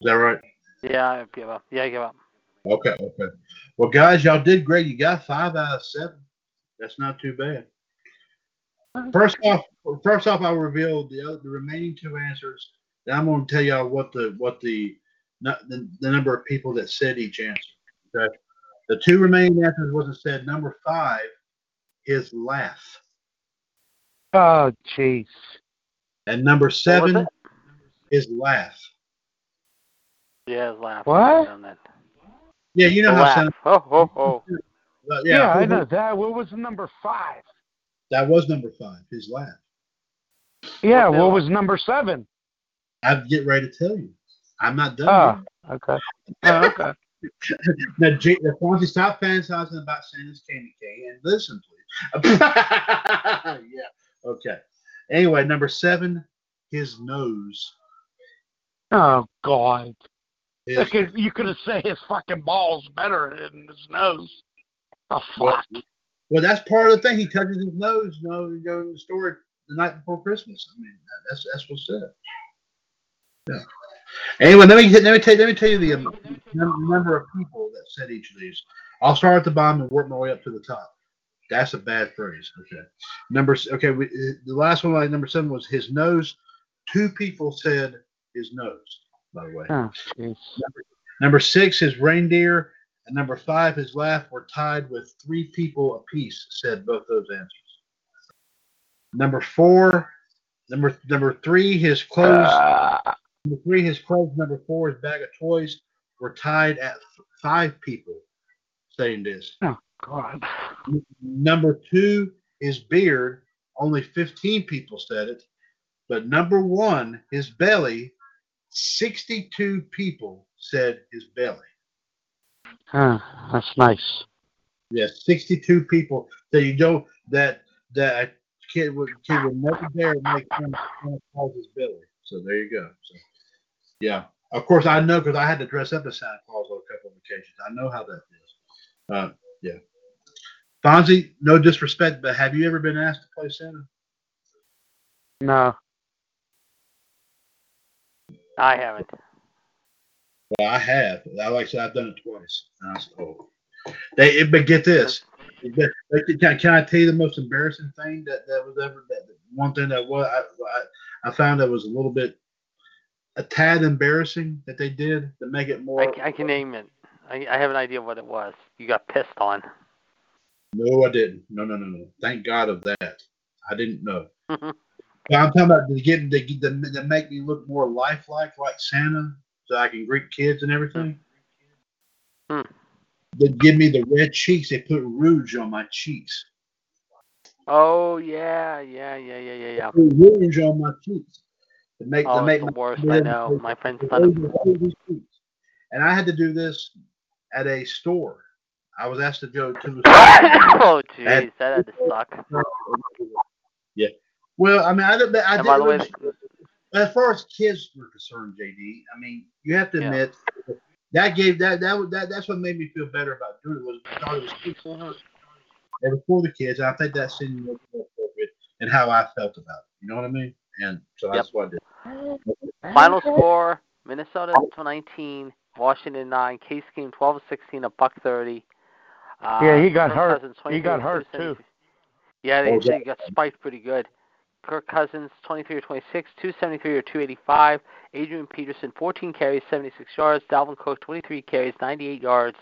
Is that right? Yeah, I give up. Yeah, I give up. Okay, okay. Well, guys, y'all did great. You got five out of seven. That's not too bad. First off, first off, I'll reveal the the remaining two answers. Then I'm going to tell y'all what the what the, the the number of people that said each answer. Okay. The two remaining answers wasn't said. Number five, his laugh, Oh, jeez. and number seven, it? his laugh. Yeah, laugh. What? Yeah, you know The how laugh. Santa. Oh, oh, oh. uh, Yeah, yeah, I know that. What was number five? That was number five. His laugh. Yeah, What's what was number seven? I'm getting ready to tell you. I'm not done. Oh, yet. okay. Oh, okay. Now, J- now, Fonzie, stop fantasizing about Santa's candy cane and listen, please. yeah. Okay. Anyway, number seven, his nose. Oh, God. His, You could, you could have said his fucking balls better than his nose. Oh, fuck. well, that's part of the thing. He touches his nose, you know, you go in the store the night before Christmas. I mean, that's that's what's said. Yeah. Anyway, let me let me tell let me tell you the um, number of people that said each of these. I'll start at the bottom and work my way up to the top. That's a bad phrase. Okay. Number okay. We, uh, the last one, like number seven, was his nose. Two people said his nose. By the way. Oh, jeez. Number six, is reindeer, and number five, his laugh, were tied with three people apiece. Said both those answers. Number four, number number three, his clothes. Ah, Number three, his clothes. Number four, his bag of toys were tied at five people saying this. Oh God. Number two, his beard. Only 15 people said it. But number one, his belly. 62 people said his belly. Huh, that's nice. Yeah, 62 people that you don't that that kid would kid would never dare make Santa Claus's belly. So there you go. So yeah, of course I know because I had to dress up as Santa Claus on a couple of occasions. I know how that is. Uh, yeah. Fonzie, no disrespect, but have you ever been asked to play Santa? No. I haven't. Well, I have. I like I said, I've done it twice. And I was told. They, but get this. But- Can, can I tell you the most embarrassing thing that, that was ever that one thing that was I, I, I found that was a little bit a tad embarrassing that they did to make it more. I, I can name it. I, I have an idea what it was. You got pissed on. No, I didn't. No, no, no, no. Thank God of that. I didn't know. I'm talking about to get to, get- to, to make me look more lifelike, like Santa, so I can greet kids and everything. Hmm. They give me the red cheeks. They put rouge on my cheeks. oh yeah, yeah, yeah, yeah, yeah, yeah. Put rouge on my cheeks. To make, to Oh, make it's the my- worst. I know. My friend's son. raise the cheeks. And I had to do this at a store. I was asked to go to. oh, jeez, that had to suck. Yeah. Well, I mean, I, I, I And by the way, didn't as far as kids were concerned, JD, I mean, you have to Yeah. admit that gave that that that that's what made me feel better about doing it was I thought it was kids. it was for the kids. I think that seemed more appropriate and how I felt about it. You know what I mean? And so that's what I did. final score: Minnesota 19, Washington 9. Case game 12 16, a buck 30. Uh, Yeah, he got hurt. He got hurt, too. Yeah, they Oh, said he got spiked pretty good. Kirk Cousins, 23 or 26, 273 or 285. Adrian Peterson, 14 carries, 76 yards. Dalvin Cook, 23 carries, 98 yards.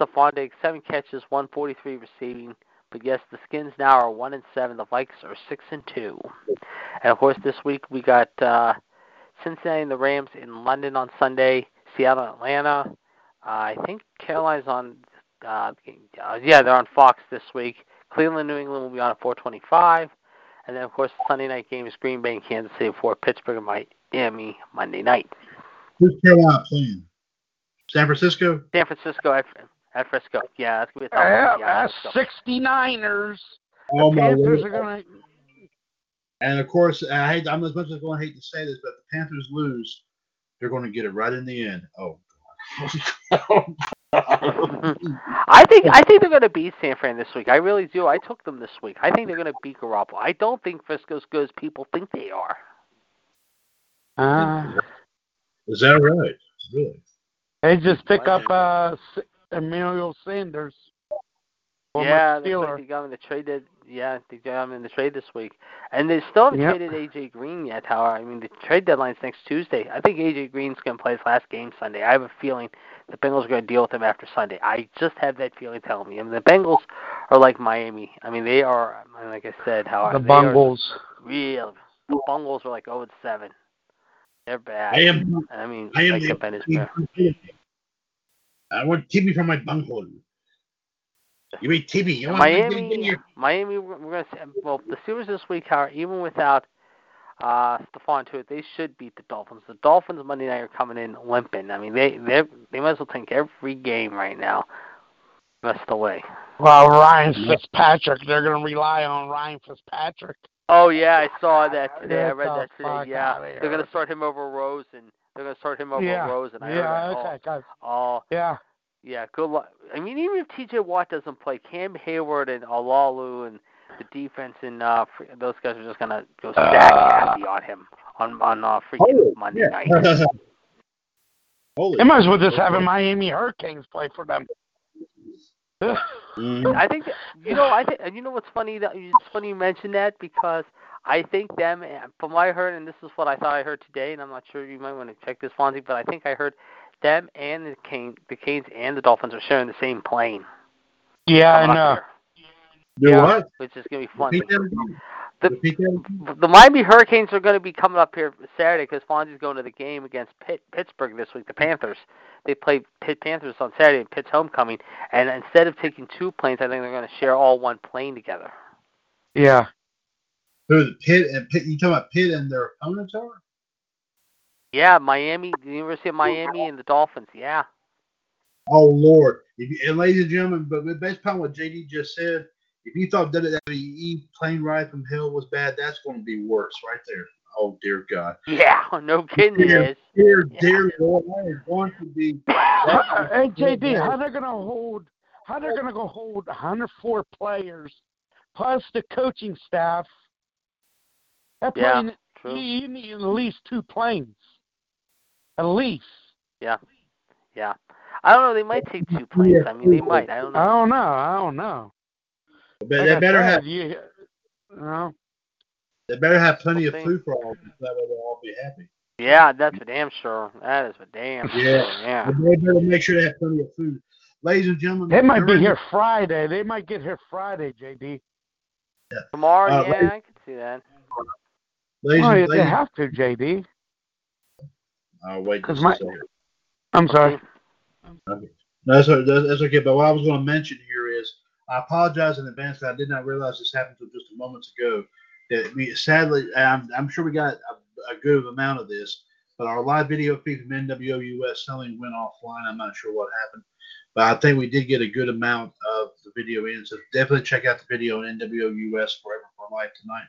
Stefon Diggs, 7 catches, 143 receiving. But yes, the Skins now are 1 and 7. The Vikes are 6 and 2. And of course, this week we got uh, Cincinnati and the Rams in London on Sunday. Seattle, Atlanta. Uh, I think Carolina's on. Uh, yeah, they're on Fox this week. Cleveland, New England will be on at 425. And then, of course, Sunday night game is Green Bay and Kansas City before Pittsburgh and Miami Monday night. Who's Carolina playing? San Francisco. San Francisco at, at Frisco. Yeah, that's going to be a tough Yeah, one. Yeah, that's 69ers. Oh the my Panthers word. are gonna. And of course, I hate. I'm as much as going to hate to say this, but if the Panthers lose, they're going to get it right in the end. Oh. God. Oh, I think I think they're going to beat San Fran this week. I really do. I took them this week. I think they're going to beat Garoppolo. I don't think Frisco's good as people think they are. Uh, Is that right? Really? they just pick up uh, S- Emmanuel Sanders. Former yeah, that's Steeler. right. They got him in the trade. That, yeah, they got him in the trade this week, and they still haven't Yep. traded AJ Green yet. However, I mean the trade deadline's next Tuesday. I think AJ Green's going to play his last game Sunday. I have a feeling the Bengals are going to deal with him after Sunday. I just have that feeling telling me. I mean the Bengals are like Miami. I mean they are. I mean, like I said, how The they Bungles. real. The Bungles are like 0 and 7. They're bad. I am. I mean, I am like the- the Ben is bad. I want Tibby from my bunghole. You mean Tibby? You want me to get Miami, Miami, we're going to say, well, the Steelers this week, are even without uh, Stephon Tuitt, they should beat the Dolphins. The Dolphins Monday night are coming in limping. I mean, they they they might as well take every game right now. Rest of the way. Well, Ryan Fitzpatrick. They're gonna rely on Ryan Fitzpatrick. Oh yeah, I saw that today. I read the that today. Yeah, they're going to start him over Rose, and they're going to start him over yeah. Rose, and I heard yeah. that. Okay. guys. Oh, oh, Yeah. Yeah, good luck. I mean, even if T.J. Watt doesn't play, Cam Heyward and Alualu and the defense and uh, fr- those guys are just gonna go stack Uh, happy on him on on uh, freaking Oh, Monday yeah. night. Holy. They might as well just have a Miami Hurricanes play for them. Mhm. I think you know. I think and you know what's funny that it's funny you mentioned that because I think them from what I heard and this is what I thought I heard today and I'm not sure you might want to check this Fonzie, but I think I heard them and the Canes, the Canes and the Dolphins are sharing the same plane. yeah, I know. up Yeah. what? which is gonna be fun. Repeat that again. The- Repeat that again. the Miami Hurricanes are going to be coming up here Saturday because Fonzie's going to the game against Pitt, Pittsburgh this week. The Panthers. They play Pitt Panthers on Saturday in Pitt's homecoming, and instead of taking two planes, I think they're going to share all one plane together. Yeah. Who the Pitt and Pitt? You talking about Pitt and their opponents are? Yeah, Miami, the University of Miami, and the Dolphins. Yeah, Oh Lord! If you, and ladies and gentlemen, but but based upon what JD just said, if you thought WWE plane ride from hell was bad, that's going to be worse right there. Oh dear God! yeah, no kidding, it is. Dear Yeah. dear Lord, that is going to be. hey JD, how they gonna hold? How they're gonna go hold 104 players plus the coaching staff? That Yeah, plane, true. you, you need at least two planes. At least. Yeah, yeah. I don't know. They might take two planes. I mean, they might. I don't know. I know. don't know. I don't know. But Like they better said, have you, you know, they better have plenty of We'll see. food for all of them. That way they'll all be happy. Yeah, that's for damn sure. That is for damn sure. Yeah. Yeah. But they better make sure they have plenty of food. Ladies and gentlemen, they might be here Friday. They might get here Friday, JD. Yeah. Tomorrow, Uh, yeah, ladies- I can see that. Ladies, Oh, and they have to, JD. Oh wait, 'Cause just my- I'm sorry. Okay. No, that's, that's, that's okay. But what I was going to mention here is I apologize in advance that I did not realize this happened until just moment ago. That we sadly, I'm, I'm sure we got a, a good amount of this, but our live video feed from NWO US selling went offline. I'm not sure what happened, But I think we did get a good amount of the video in. So definitely check out the video on NWOUS Forever for Life tonight.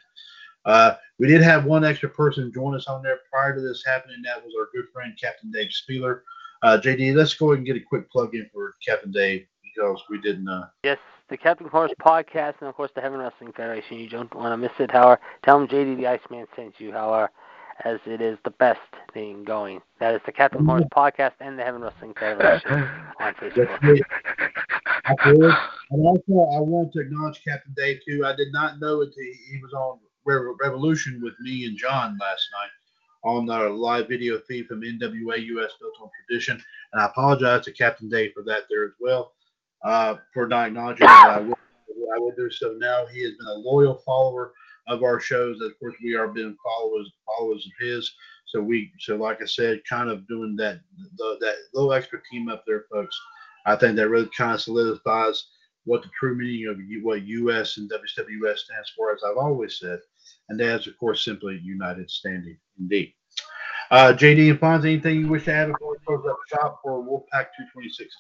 Uh, we did have one extra person join us on there prior to this happening. That was our good friend Captain Dave Spieler. Uh, JD, let's go ahead and get a quick plug in for Captain Dave because we didn't. Uh, yes, the Captain Horse podcast and of course the Heaven Wrestling Federation. You don't want to miss it. However, tell them JD the Iceman sent you. However, as it is the best thing going. That is the Captain Horse podcast and the Heaven Wrestling Federation on Facebook. And also, I want to acknowledge Captain Dave too. I did not know it. He was on Revolution with me and John last night on our live video feed from NWA US Built on Tradition. And I apologize to Captain Dave for that there as well, uh, for not acknowledging that I will, I will do so now. He has been a loyal follower of our shows. Of course, we are being followers followers of his. So we, so like I said, kind of doing that the, that little extra team up there, folks. I think that really kind of solidifies what the true meaning of what US and WWS stands for, as I've always said and that's of course simply United Standing indeed. Uh, JD and Fonz, anything you wish to add before we close up shop for Wolfpac 226?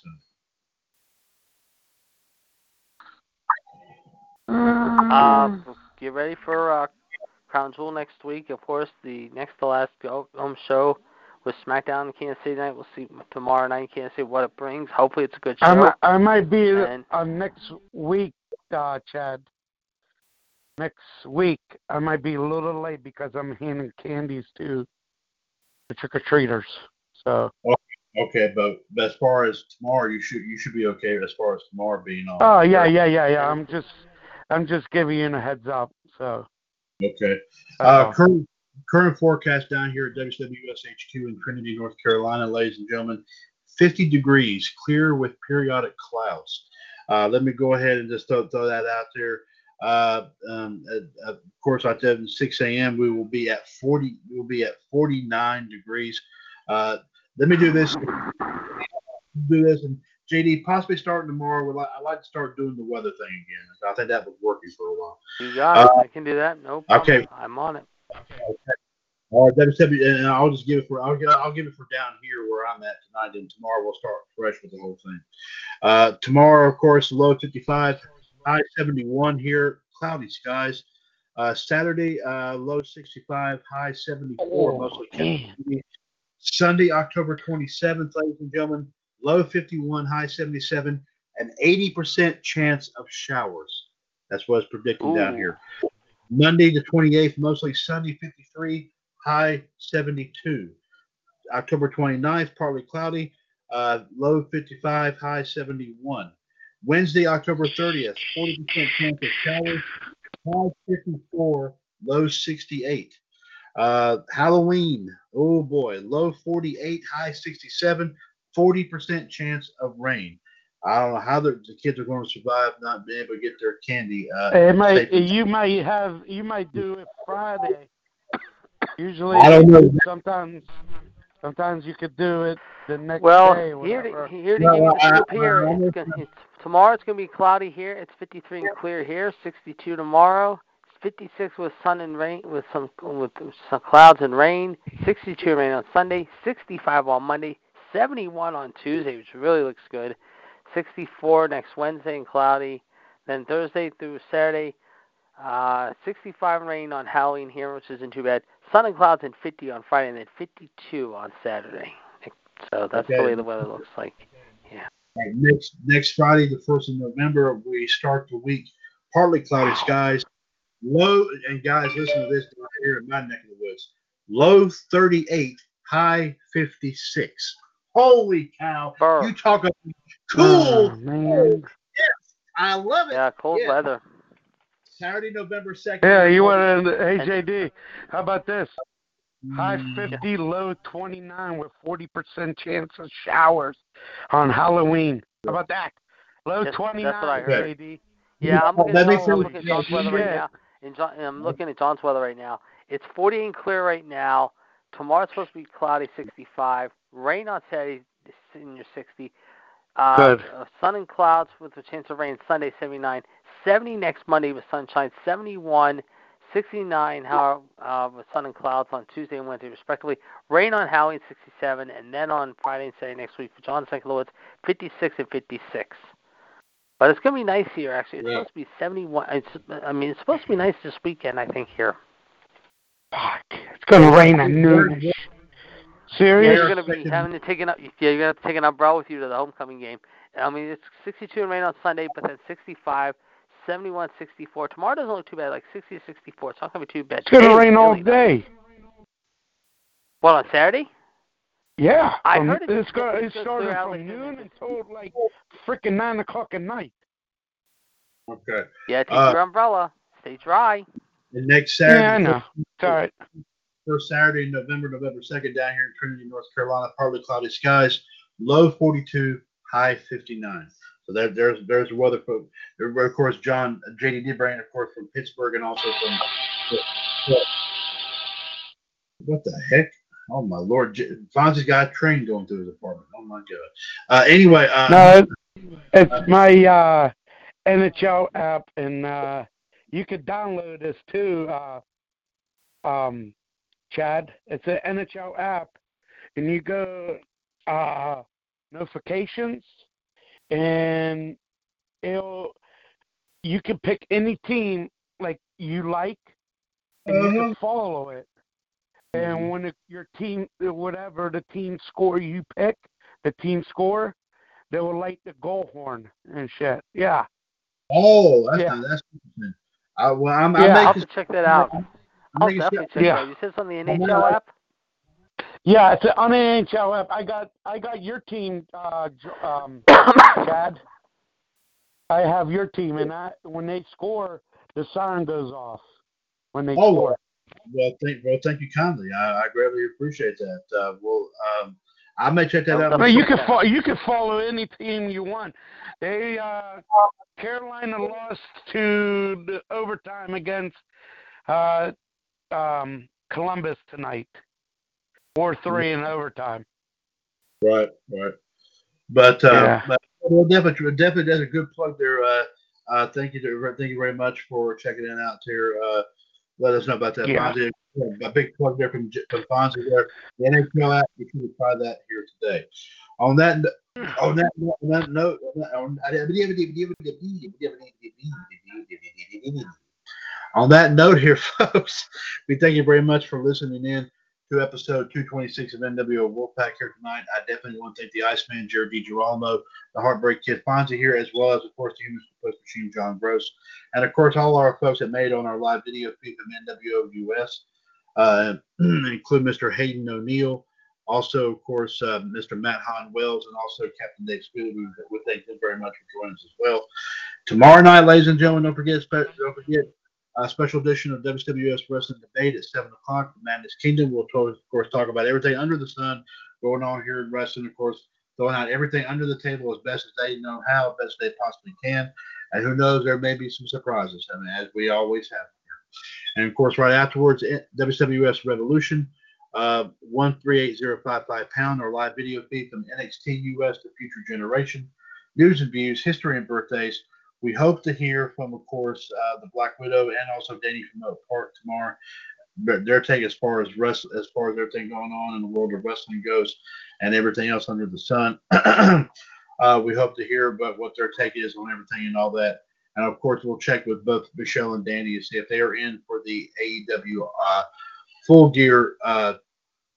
Uh, get ready for uh, Crown Jewel next week. Of course, the next to last home show with SmackDown in Kansas City night. We'll see tomorrow night in Kansas City what it brings. Hopefully, it's a good show. I might, I might be and, uh, next week, uh, Chad next week. I might be a little late because I'm handing candies to the trick or treaters. So. Okay, but, but as far as tomorrow, you should you should be okay as far as tomorrow being on. Oh yeah, yeah, yeah, yeah. I'm just I'm just giving you a heads up. So. Okay. Uh, current current forecast down here at WWS HQ in Trinity, North Carolina, ladies and gentlemen, 50 degrees, clear with periodic clouds. Uh, let me go ahead and just throw, throw that out there. Uh, um, uh, of course, at 6 a.m. we will be at 40. We will be at 49 degrees. Uh, let me do this. Do this and JD possibly starting tomorrow. Like, I like to start doing the weather thing again. I think that was working for a while. You got it. Uh, I can do that. No problem. Okay. I'm on it. Okay. All right, WW, and I'll just give it for I'll, I'll give it for down here where I'm at tonight, and tomorrow we'll start fresh with the whole thing. Uh, tomorrow, of course, low 55 high 71 here, cloudy skies. Uh, Saturday, uh, low 65, high 74, oh, mostly Sunday, October 27th, ladies and gentlemen, low 51, high 77, an 80% chance of showers. That's what's predicted Ooh. down here. Monday, the 28th, mostly sunny, 53, high 72. October 29th, partly cloudy, uh, low 55, high 71. Wednesday, October 30th, 40% chance of showers, high 54, low 68. Uh, Halloween, oh boy, low 48, high 67, 40% chance of rain. I don't know how the, the kids are going to survive not being able to get their candy. Uh, it might, you might have, you might do it Friday. Usually, I don't know. Sometimes, sometimes you could do it the next well, day. Well, here, to, here to no, give you the scoop here. Tomorrow it's going to be cloudy here. It's 53 and clear here. 62 tomorrow. 56 with sun and rain with some with some clouds and rain. 62 rain on Sunday. 65 on Monday. 71 on Tuesday, which really looks good. 64 next Wednesday and cloudy. Then Thursday through Saturday, uh, 65 rain on Halloween here, which isn't too bad. Sun and clouds and 50 on Friday, and then 52 on Saturday. So that's okay. the way the weather looks like. Yeah. Right, next next Friday, the first of November, we start the week partly cloudy skies. Low and guys, listen to this right here in my neck of the woods. Low 38, high 56. Holy cow! Burr. You talk about oh, cool. Oh, man. Yes, I love it. Yeah, cold yeah. weather. Saturday, November 2nd. Yeah, you want to, AJD. How about this? High mm. 50, low 29 with 40% chance of showers on Halloween. How about that? Low 29, that's what I heard. AD. Yeah, I'm looking, at, I'm looking at John's weather right now. In John, I'm looking at John's weather right now. It's 40 and clear right now. Tomorrow's supposed to be cloudy, 65. Rain on Saturday, in your 60. Uh, Good. Uh, sun and clouds with a chance of rain Sunday, 79. 70 next Monday with sunshine, 71. 69, however, uh, with sun and clouds on Tuesday and Wednesday, respectively. Rain on Halloween, 67, and then on Friday and Saturday next week for John St. Louis, 56 and 56. But it's going to be nice here, actually. It's Yeah. supposed to be 71. It's, I mean, it's supposed to be nice this weekend, I think, here. Fuck. It's gonna rain at noon. Serious? Yeah, Serious? you're going to be having to take an, yeah, you're going to have to take an umbrella with you to the homecoming game. I mean, it's 62 and rain on Sunday, but then 65, 71, 64. Tomorrow doesn't look too bad, like 60 to 64. It's not going to be too bad. It's gonna rain all really nice. day. What, on Saturday? Yeah. I from- heard it- it's go, it's it gonna started clear out from like noon until like freaking nine o'clock at night. Okay. Yeah, take Uh, your umbrella. Stay dry. And next Saturday, Yeah, I know. It's all right. first Saturday in November, November 2nd, down here in Trinity, North Carolina, partly cloudy skies, low 42, high 59. So there, there's there's. For, of course, John JD it, of course, from Pittsburgh and also from. What the heck? Oh my lord! Fonzie's got a train going through his apartment. Oh my god. Uh, anyway, uh, No, it, it's my uh, NHL app, and uh, you could download this too, uh, um, Chad. It's an NHL app, and you go uh, notifications, and it'll you can pick any team like you like, and you Uh-huh. can follow it. And when it, your team, whatever the team score you pick, the team score, they will light the goal horn and shit. Yeah. oh, that's Yeah. that's interesting. Uh, well, I'm, Yeah, I'm I'll have to check that out. I'm I'll definitely check Yeah. that out. You said it's on the NHL app? Yeah, it's on the NHL app. I got I got your team, uh, um, Chad. I have your team, and I when they score, the siren goes off when they Oh, score. Well, thank well, thank you kindly. I, I greatly appreciate that. Uh, well, um, I may check that out. double But you can that. fo- you can follow any team you want. They uh, Carolina lost to the overtime against uh, um, Columbus tonight, four three in overtime. Right, right. But, uh, Yeah. but definitely, definitely, that's a good plug there. Uh, uh, thank you, to, thank you very much for checking it out here. Uh, let us know about that. Yeah. Fonzie. A big plug there from, from Fonzie there. The NHL app, we can try that here today. On that, on that, on that note, on that note here, folks, we thank you very much for listening in to episode 226 of NWO Wolfpac here tonight. I definitely want to thank the Iceman, Jared DiGirolamo, the Heartbreak Kid Fonzie here, as well as, of course, the Human Post Machine, John Gross, and, of course, all our folks that made on our live video feed from NWO US, uh, include Mr. Hayden O'Neill, also, of course, uh, Mr. Matt Hahn Wells, and also Captain Dave Spielberg. We, we thank them very much for joining us as well. Tomorrow night, ladies and gentlemen, don't forget, don't forget, a special edition of WWS Wrestling Debate at 7 o'clock. Madness Kingdom. We'll, of course, talk about everything under the sun going on here in wrestling. Of course, throwing out everything under the table as best as they know how, best they possibly can. And who knows, there may be some surprises, I mean, as we always have here. And, of course, right afterwards, eh, WWS Revolution, uh, 138055 pound, our live video feed from NXT US, The Future Generation. News and views, history and birthdays. We hope to hear from, of course, uh, the Black Widow and also Danny from Oak Park tomorrow. But their take as far as rest, as far as everything going on in the world of wrestling goes, and everything else under the sun. uh, we hope to hear about what their take is on everything and all that. And of course, we'll check with both Michelle and Danny to see if they are in for the AEW uh, Full Gear uh,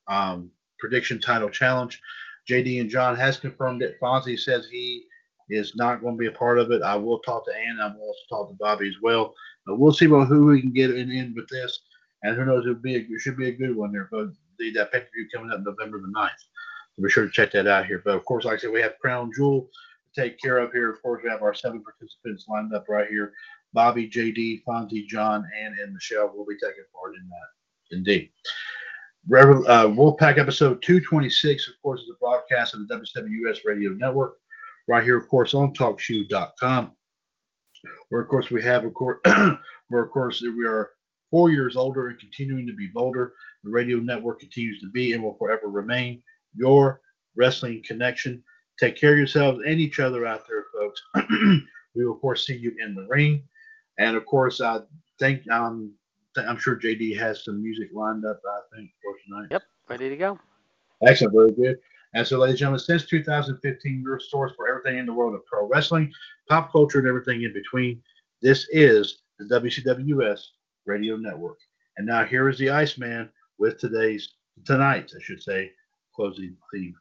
um, Prediction Title Challenge. JD and John has confirmed it. Fonzie says he is not going to be a part of it. I will talk to Ann. I will also talk to Bobby as well. But we'll see about who we can get in, in with this. And who knows, it'll be a, it should be a good one there. But the that pay per view coming up November the 9th. So be sure to check that out here. But of course, like I said, we have Crown Jewel to take care of here. Of course, we have our seven participants lined up right here. Bobby, JD, Fonzie, John, Ann, and Michelle will be taking part in that. Indeed. Rever- uh, Wolfpac episode 226, of course, is a broadcast of the WWS Radio Network, right here, of course, on TalkShoe.com, where of course we have, of course, where of course we are four years older and continuing to be bolder. The radio network continues to be and will forever remain your wrestling connection. Take care of yourselves and each other out there, folks. we will of course see you in the ring, and of course, I think um, I'm sure JD has some music lined up. I think for tonight. Yep, ready to go. Excellent, very good. And so, ladies and gentlemen, since 2015, your source for everything in the world of pro wrestling, pop culture, and everything in between. This is the WCWS Radio Network. And now here is the Iceman with today's, tonight's, I should say, closing theme.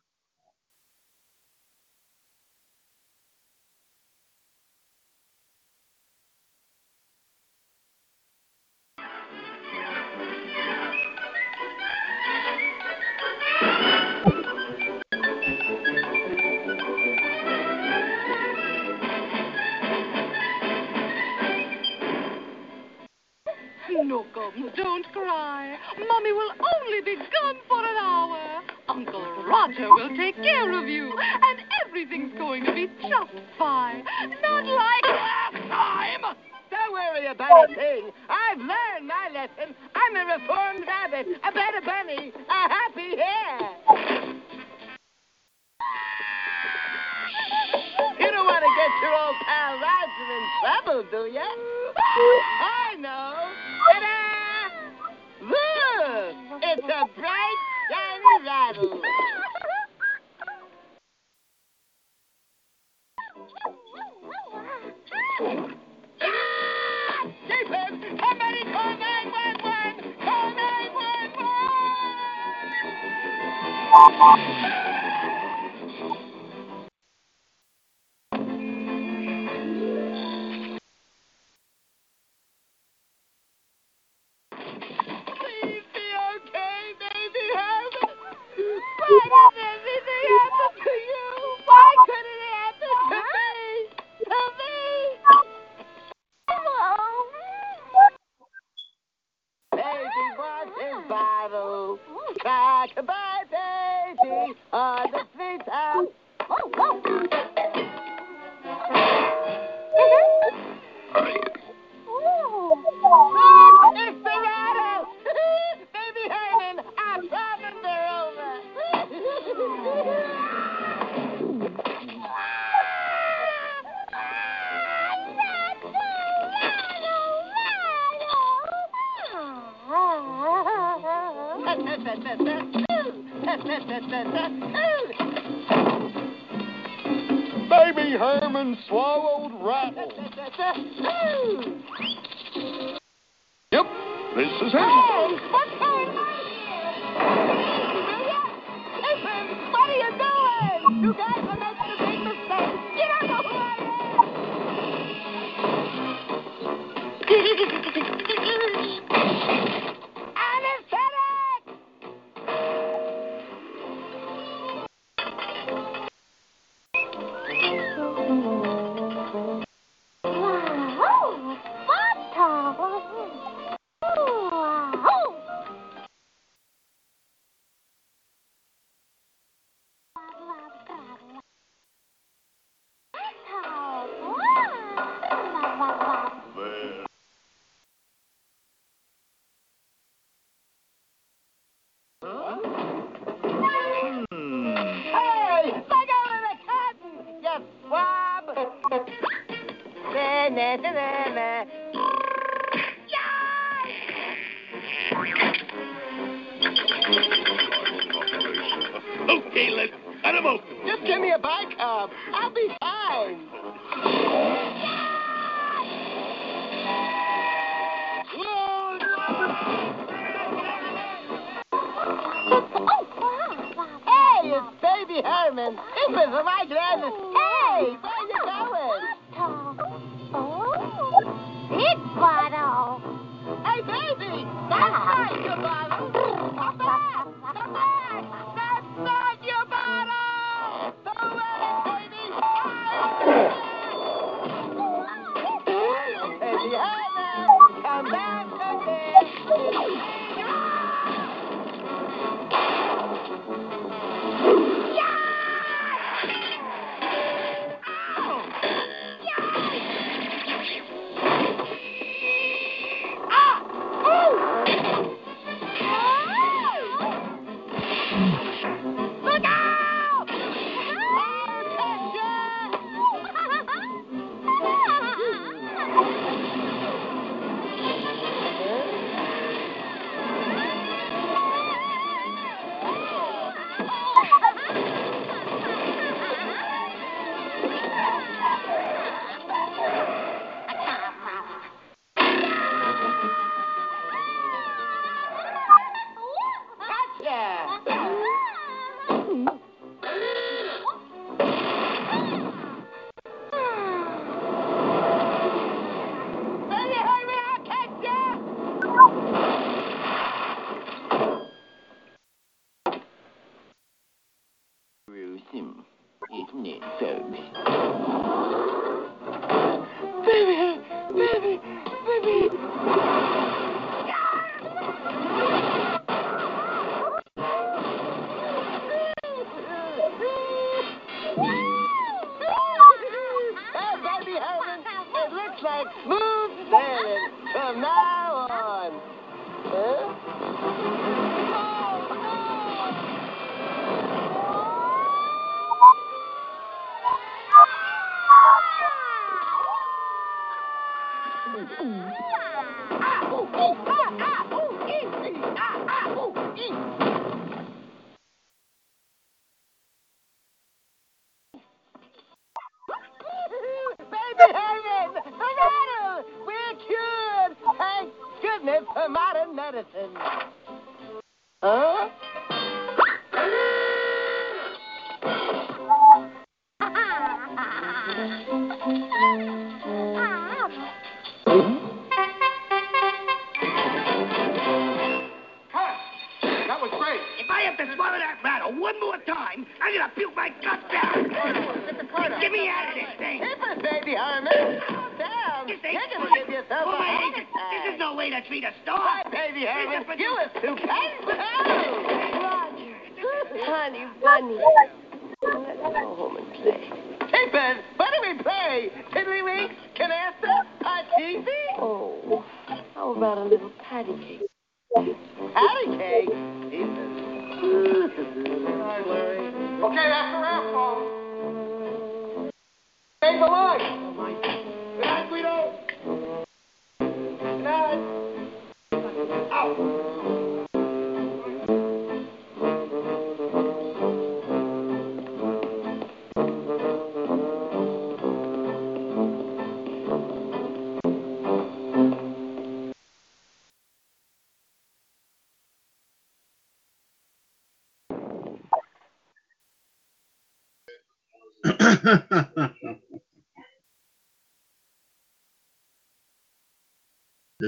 thing. I've learned my lesson. I'm a reformed rabbit, a better bunny, a happy hare. You don't want to get your old pal Roger in trouble, do you? I know. Ta-da! Look! It's a bright, shiny rattle. Mm-hmm.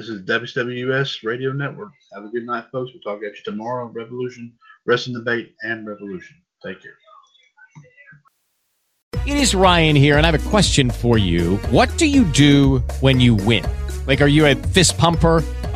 This is WWS Radio Network. Have a good night, folks. We'll talk at you tomorrow on Revolution, Wrestling Debate, and Revolution. Take care. It is Ryan here, and I have a question for you. What do you do when you win? Like, are you a fist pumper?